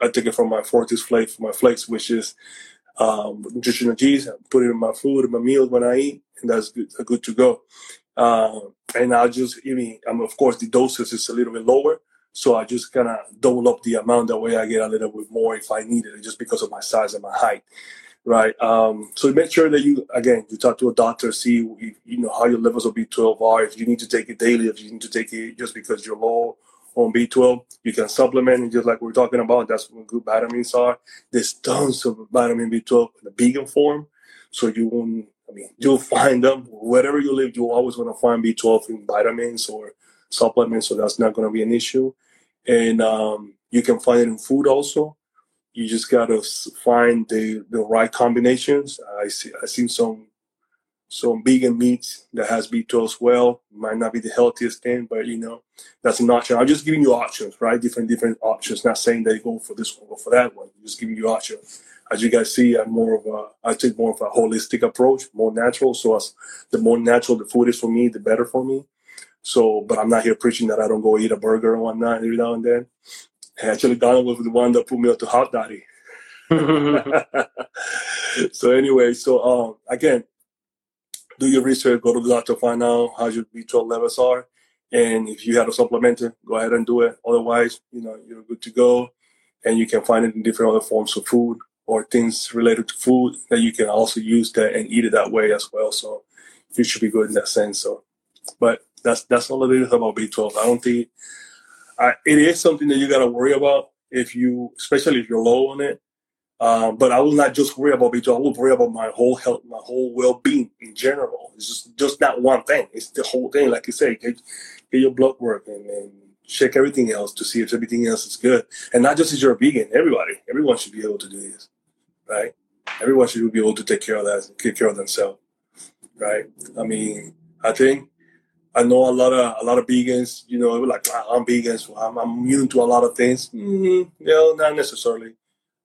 I take it from my Fortis Flake, from my flakes, which is um, nutritional yeast. I put it in my food, in my meals when I eat, and that's good, good to go. Uh, and I just, I mean, I'm, of course, the doses is a little bit lower, so I just kind of double up the amount. That way I get a little bit more if I need it, just because of my size and my height. Right. Um, so make sure that you, again, you talk to a doctor, see, if, you know, how your levels of B12 are. If you need to take it daily, if you need to take it just because you're low on B12, you can supplement and just like we are talking about. That's what good vitamins are. There's tons of vitamin B12 in the vegan form. So you won't, I mean, you'll find them wherever you live. You always want to find B12 in vitamins or supplements, so that's not going to be an issue. And um, you can find it in food also. You just got to find the, the right combinations. I see I seen some some vegan meats that has B12 as well. Might not be the healthiest thing, but you know that's an option. I'm just giving you options, right? Different different options. Not saying that go for this one, go for that one. just giving you options. As you guys see, I'm more of a I take more of a holistic approach, more natural. So as the more natural the food is for me, the better for me. So, but I'm not here preaching that I don't go eat a burger and whatnot every now and then. Actually, Donald was the one that put me up to Hot Daddy. (laughs) so anyway, so um, again, do your research, go to the doctor, find out how your B12 levels are. And if you have a supplement, go ahead and do it. Otherwise, you know, you're good to go. and you can find it in different other forms of food or things related to food that you can also use that and eat it that way as well. So you should be good in that sense. So, but that's that's all it is about B12. I don't think I, it is something that you got to worry about if you, especially if you're low on it. Um, but I will not just worry about B12. I will worry about my whole health, my whole well-being in general. It's just just not one thing. It's the whole thing. Like you say, get, get your blood work and, and check everything else to see if everything else is good. And not just if you're a vegan. Everybody, everyone should be able to do this, right? Everyone should be able to take care of that, take care of themselves, right? I mean, I think I know a lot of a lot of vegans. You know, like I'm vegan, so I'm, I'm immune to a lot of things. Mm-hmm. Know, not necessarily.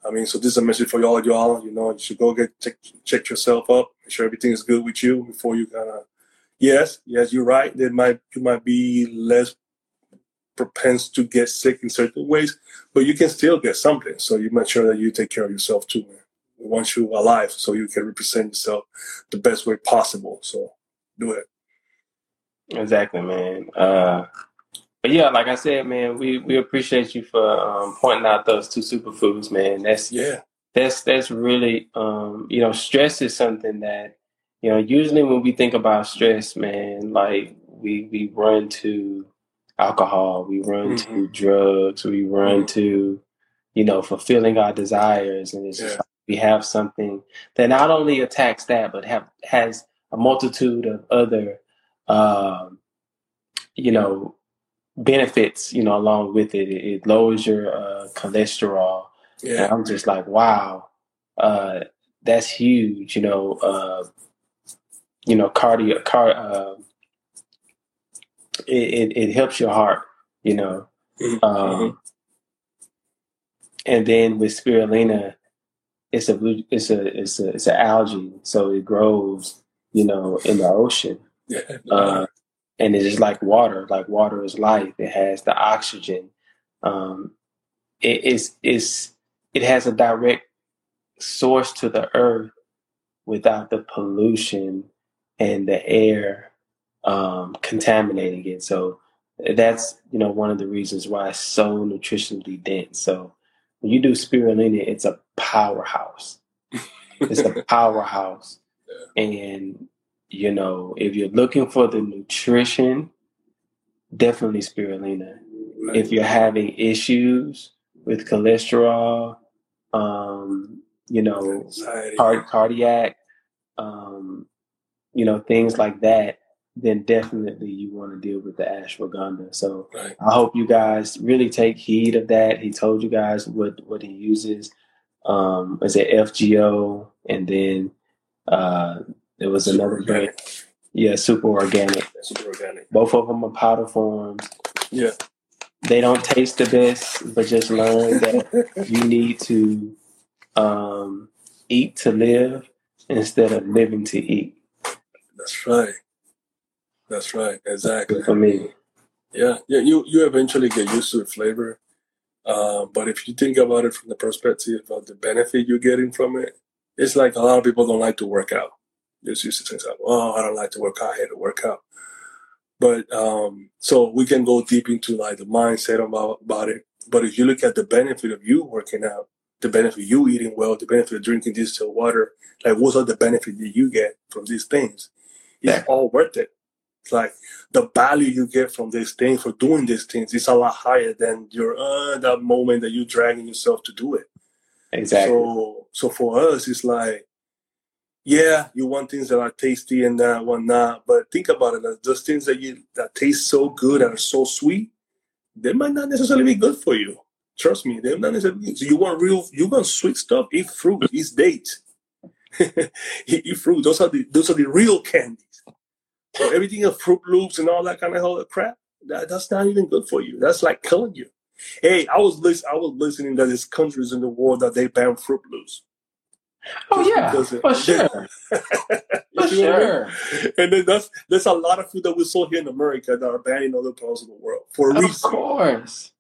I mean, so this is a message for y'all, y'all. You know, you should go get check, check yourself up, make sure everything is good with you before you kind of. Yes, yes, you're right. There might you might be less propense to get sick in certain ways, but you can still get something. So you make sure that you take care of yourself too, man. We want you alive so you can represent yourself the best way possible. So do it. Exactly, man. Uh, but yeah, like I said, man, we, we appreciate you for um, pointing out those two superfoods, man. That's yeah. That's that's really um, you know, stress is something that you know. Usually, when we think about stress, man, like we we run to alcohol, we run mm-hmm. to drugs, we run mm-hmm. to you know fulfilling our desires, and it's yeah. just like we have something that not only attacks that, but have has a multitude of other um, you know benefits you know along with it it, it lowers your uh, cholesterol yeah. and i'm just like wow uh, that's huge you know uh, you know cardio car uh, it, it, it helps your heart you know mm-hmm. um, mm-hmm. and then with spirulina it's a it's a it's a it's an algae so it grows you know in the ocean. Uh, and it's just like water. Like water is life. It has the oxygen. Um, it is it's it has a direct source to the earth without the pollution and the air um, contaminating it. So that's you know one of the reasons why it's so nutritionally dense. So when you do spirulina, it's a powerhouse. it's a (laughs) powerhouse, yeah. and you know, if you're looking for the nutrition, definitely spirulina. Right. If you're having issues with cholesterol, um, you know, heart, cardiac, um, you know, things like that, then definitely you want to deal with the ashwagandha. So right. I hope you guys really take heed of that. He told you guys what what he uses. Um, is it FGO, and then uh, there was super another brand. Yeah, super organic. Super organic. Both of them are powder forms. Yeah. They don't taste the best, but just learn that (laughs) you need to um, eat to live instead of living to eat. That's right. That's right. Exactly. For me. Yeah. Yeah. You you eventually get used to the flavor. Uh, but if you think about it from the perspective of the benefit you're getting from it, it's like a lot of people don't like to work out just used to things like, oh, I don't like to work out, I hate to work out. But um, so we can go deep into like the mindset about, about it. But if you look at the benefit of you working out, the benefit of you eating well, the benefit of drinking distilled water, like what are the benefits that you get from these things? It's yeah. all worth it. It's like the value you get from these things for doing these things is a lot higher than your uh, that moment that you're dragging yourself to do it. Exactly. So so for us, it's like yeah, you want things that are tasty and that whatnot, but think about it. Those things that you that taste so good and are so sweet, they might not necessarily be good for you. Trust me, they're not necessarily. So you want real, you want sweet stuff. Eat fruit, mm. eat dates, (laughs) eat fruit. Those are the those are the real candies. So everything of Fruit Loops and all that kind of other crap, that, that's not even good for you. That's like killing you. Hey, I was listen, I was listening that there's countries in the world that they ban Fruit Loops. Oh yeah, for sure, (laughs) for sure. And then that's there's a lot of food that we saw here in America that are banned in other parts of the world for a reason. Of course,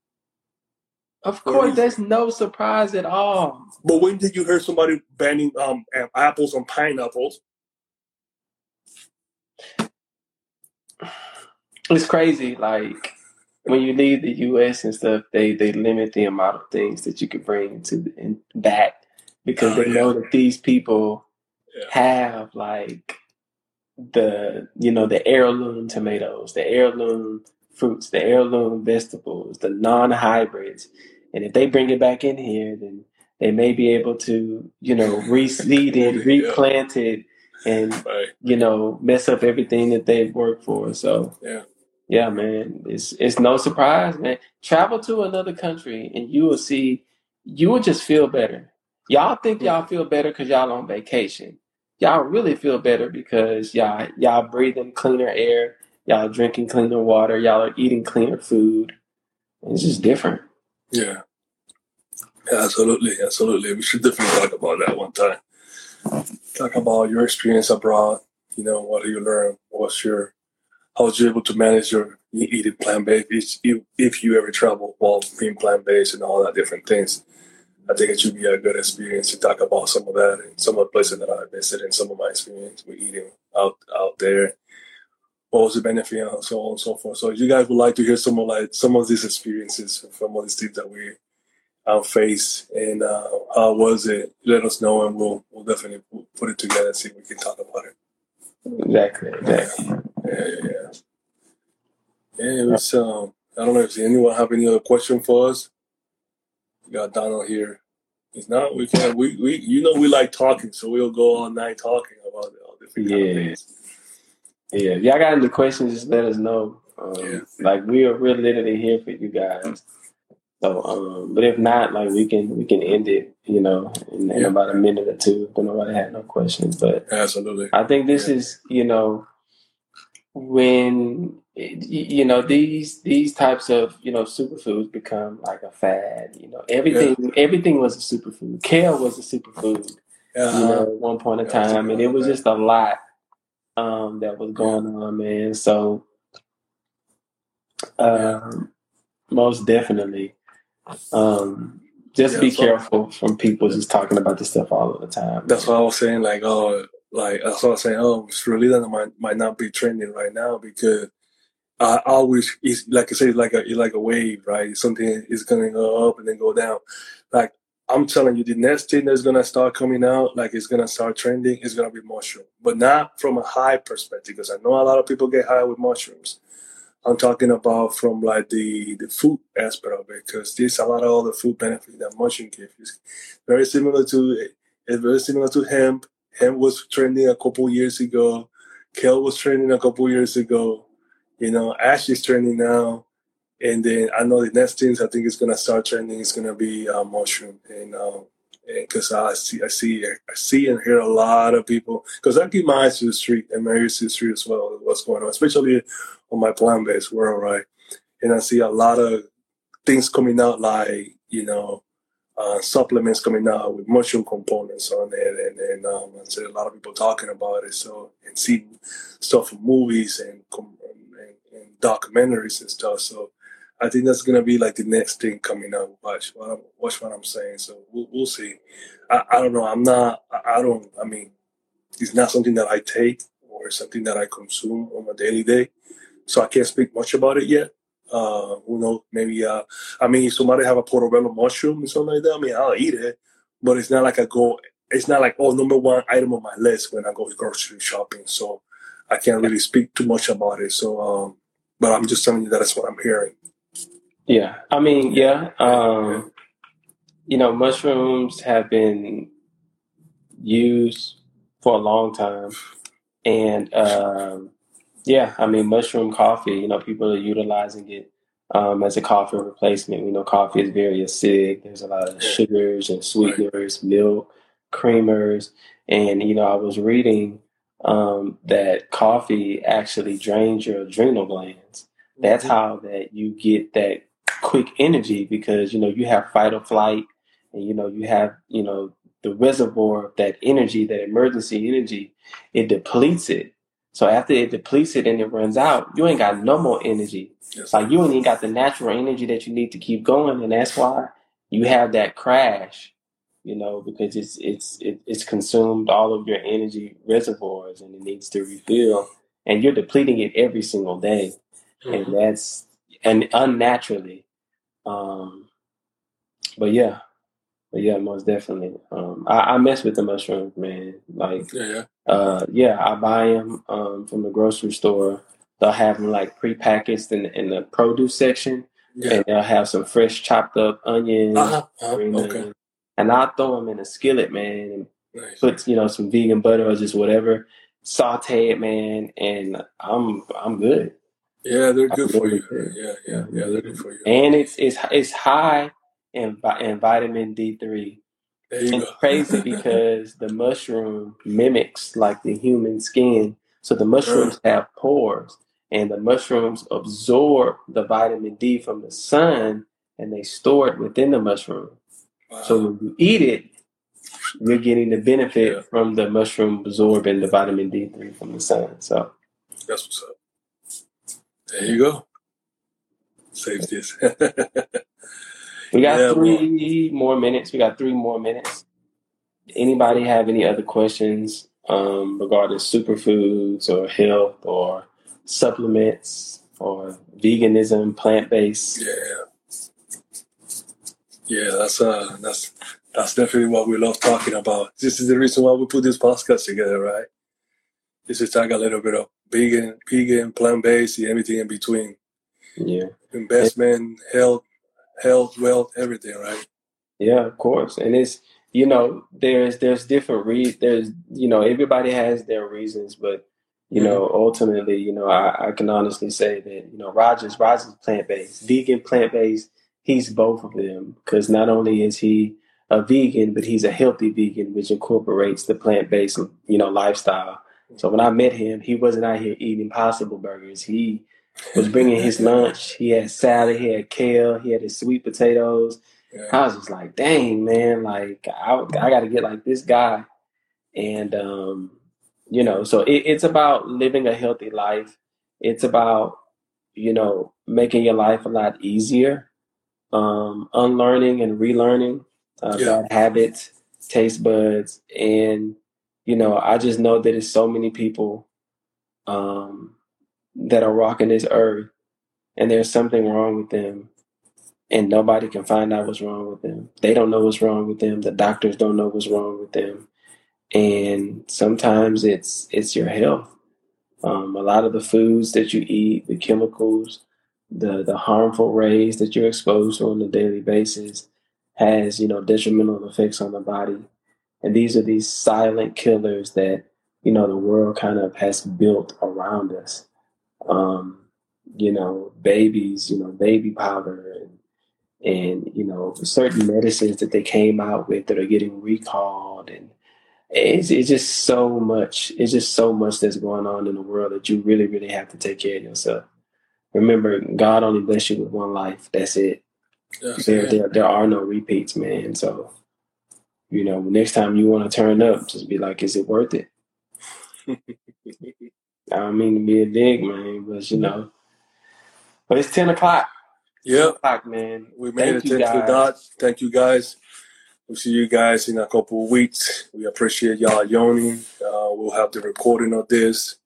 of course. There's no surprise at all. But when did you hear somebody banning um apples on pineapples? It's crazy. Like when you leave the U.S. and stuff, they they limit the amount of things that you can bring to and back because Oh, they yeah. know that these people Yeah. have like the you know the heirloom tomatoes, the heirloom fruits, the heirloom vegetables, the non-hybrids, and if they bring it back in here, then they may be able to you know (laughs) reseed it, replant it, and Right. you know mess up everything that they've worked for. So Yeah. yeah, man, it's it's no surprise, man. Travel to another country and you will see, you will just feel better. Y'all think y'all feel better because y'all on vacation. Y'all really feel better because y'all y'all breathing cleaner air, y'all drinking cleaner water, y'all are eating cleaner food. It's just different. Yeah. Yeah, absolutely, absolutely. We should definitely talk about that one time. Talk about your experience abroad. You know, what do you learn? What's your how was you able to manage your eating plant based if you ever travel while being plant based and all that different things. I think it should be a good experience to talk about some of that and some of the places that I visited and some of my experience with eating out out there. What was the benefit and so on and so forth. So if you guys would like to hear some of like some of these experiences from all these things that we um, face and uh, how was it, let us know and we'll we'll definitely put it together and see if we can talk about it. Exactly, exactly. Yeah, yeah, yeah. Yeah, it was um I don't know if anyone have any other question for us. Got Donald here. If not, we can we, we you know we like talking, so we'll go all night talking about all different kind of Yeah. things. Yeah, if y'all got any questions, just let us know. Um, Yeah. Like we are, we're literally here for you guys. So, um, but if not, like we can we can end it, you know, in, in Yeah. about a minute or two. If nobody had no questions, but Absolutely. I think this Yeah. is, you know, when you know these these types of you know superfoods become like a fad. You know, everything everything was a superfood. Kale was a superfood Yeah. you know, at one point in Yeah, time, and it was just a lot um, that was going on, man. So, um, most definitely, um, just Yeah, be so- careful from people just talking about this stuff all of the time. That's what I was saying. Like, oh, like that's what I was saying. Oh, Spirulina might might not be trending right now because I always it's like I say, it's like a it's like a wave, right? Something is gonna go up and then go down. Like I'm telling you, the next thing that's gonna start coming out, like it's gonna start trending, is gonna be mushroom, but not from a high perspective because I know a lot of people get high with mushrooms. I'm talking about from like the the food aspect of it because there's a lot of other food benefits that mushroom gives. It's very similar to it's very similar to hemp. Hemp was trending a couple years ago. Kale was trending a couple years ago. You know, ash is trending now. And then I know the next things I think is gonna start trending is gonna be uh, mushroom, and um, because I see, I see, I see and hear a lot of people. Because I keep my eyes to the street and my ears to the street as well. What's going on, especially on my plant-based world, right? And I see a lot of things coming out, like you know, uh, supplements coming out with mushroom components on it, and um, I see a lot of people talking about it. So and see stuff from movies and, and, and documentaries and stuff. So I think that's gonna be like the next thing coming out. Watch what I'm, watch what I'm saying. So we'll, we'll see. I, I don't know. I'm not. I, I don't. I mean, it's not something that I take or something that I consume on a daily day. So I can't speak much about it yet. Uh, who knows? Maybe. Uh, I mean, if somebody have a portobello mushroom and something like that. I mean, I'll eat it, but it's not like I go. It's not like oh, number one item on my list when I go grocery shopping. So I can't really speak too much about it. So, um, but I'm just telling you that that's what I'm hearing. Yeah, I mean, yeah, Yeah. um, you know, mushrooms have been used for a long time, and um, yeah, I mean, mushroom coffee. You know, people are utilizing it um, as a coffee replacement. We know coffee is very acidic. There's a lot of sugars and sweeteners, milk, creamers, and you know, I was reading um, that coffee actually drains your adrenal glands. That's how that you get that quick energy because you know you have fight or flight, and you know you have you know the reservoir of that energy, that emergency energy. It depletes it. So after it depletes it and it runs out, you ain't got no more energy. Yes, Like you ain't even got the natural energy that you need to keep going, and that's why you have that crash. You know, because it's it's it, it's consumed all of your energy reservoirs, and it needs to refill, and you're depleting it every single day, Mhm. and that's and unnaturally. Um, but yeah, but yeah, most definitely. Um, I, I mess with the mushrooms, man. Like, Yeah, yeah. Uh, yeah, I buy them um, from the grocery store. They'll have them like prepackaged in, in the produce section, Yeah. and they'll have some fresh chopped up onions, Uh-huh. uh-huh. green Okay. onions, and I'll throw them in a skillet, man, and Nice. put you know some vegan butter or just whatever, saute it, man, and I'm I'm good. Yeah, they're good for you. good. Yeah, yeah, yeah. They're good for you. And it's it's it's high in in vitamin D three. It's go. crazy (laughs) because the mushroom mimics like the human skin. So the mushrooms mm. have pores, and the mushrooms absorb the vitamin D from the sun, and they store it within the mushroom. Wow. So when you eat it, you're getting the benefit Yeah. from the mushroom absorbing the vitamin D3 from the sun. So That's what's up. There you go. Save this. (laughs) we got Yeah, three more minutes. We got three more minutes. Anybody have any other questions um, regarding superfoods or health or supplements or veganism, plant based? yeah. Yeah, that's uh that's that's definitely what we love talking about. This is the reason why we put this podcast together, right? This is talk a little bit of vegan, vegan, plant based, everything in between. Yeah. Investment, health, health, wealth, everything, right? Yeah, of course. And it's you know, there's there's different re there's you know, everybody has their reasons, but you mm-hmm. know, ultimately, you know, I, I can honestly say that, you know, Rogers, Rogers plant based, vegan plant based, he's both of them. Because not only is he a vegan, but he's a healthy vegan, which incorporates the plant based, you know, lifestyle. Mm-hmm. So when I met him, he wasn't out here eating impossible burgers. He was bringing his lunch. He had salad, he had kale, he had his sweet potatoes. Yeah. I was just like, dang, man, like I, I got to get like this guy. And, um, you know, so it, it's about living a healthy life. It's about, you know, making your life a lot easier, um, unlearning and relearning uh, Yeah. bad habits, taste buds. And, you know, I just know that it's so many people um, that are rocking this earth and there's something wrong with them and nobody can find out what's wrong with them. They don't know what's wrong with them. The doctors don't know what's wrong with them. And sometimes it's it's your health. Um, a lot of the foods that you eat, the chemicals, the the harmful rays that you're exposed to on a daily basis, has you know detrimental effects on the body. And these are these silent killers that you know the world kind of has built around us. Um, you know, babies, you know, baby powder and and you know certain medicines that they came out with that are getting recalled and it's, it's just so much it's just so much that's going on in the world that you really really have to take care of yourself. Remember god only bless you with one life. That's it. That's there, it. there, there are no repeats man. So you know next time you want to turn up just be like is it worth it (laughs) i don't mean to be a dig man but you know but it's 10 o'clock 10 Yep. o'clock man We made Thank it to the dot. Thank you guys. We'll see you guys in a couple of weeks. We appreciate y'all joining. Uh, we'll have the recording of this.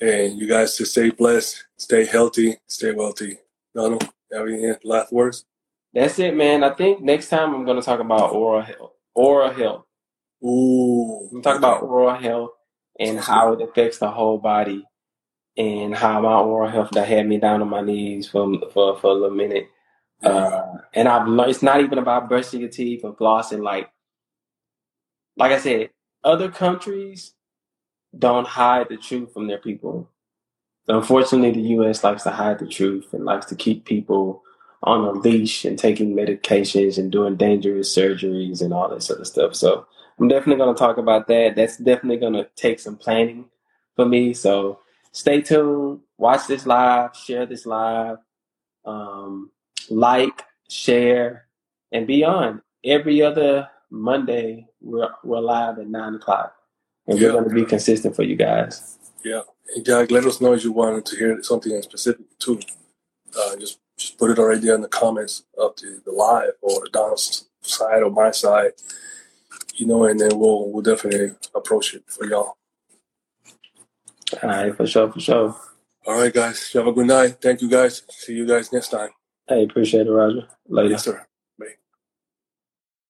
And you guys to stay blessed, stay healthy, stay wealthy. Donald, have any last words? That's it, man. I think next time I'm going to talk about oral health. Oral health. Ooh. I'm talk about oral health and how it affects the whole body, and how my oral health that had me down on my knees for for, for a little minute. Uh, and I've learned it's not even about brushing your teeth or flossing. Like, like I said, other countries don't hide the truth from their people. Unfortunately, the U.S. likes to hide the truth and likes to keep people on a leash and taking medications and doing dangerous surgeries and all this other stuff. So I'm definitely going to talk about that. That's definitely going to take some planning for me. So stay tuned. Watch this live. Share this live. Um, like, share, and be on every other Monday. We're we're live at nine o'clock, and Yeah. we're going to be consistent for you guys. Yeah. Hey, Jack, let us know if you wanted to hear something in specific too. Uh, just just put it right there in the comments of the, the live or Donald's side or my side. You know, and then we'll we'll definitely approach it for y'all. All right, for sure, for sure. All right, guys. You have a good night. Thank you, guys. See you guys next time. Hey, appreciate it, Roger. Later. Yes, sir.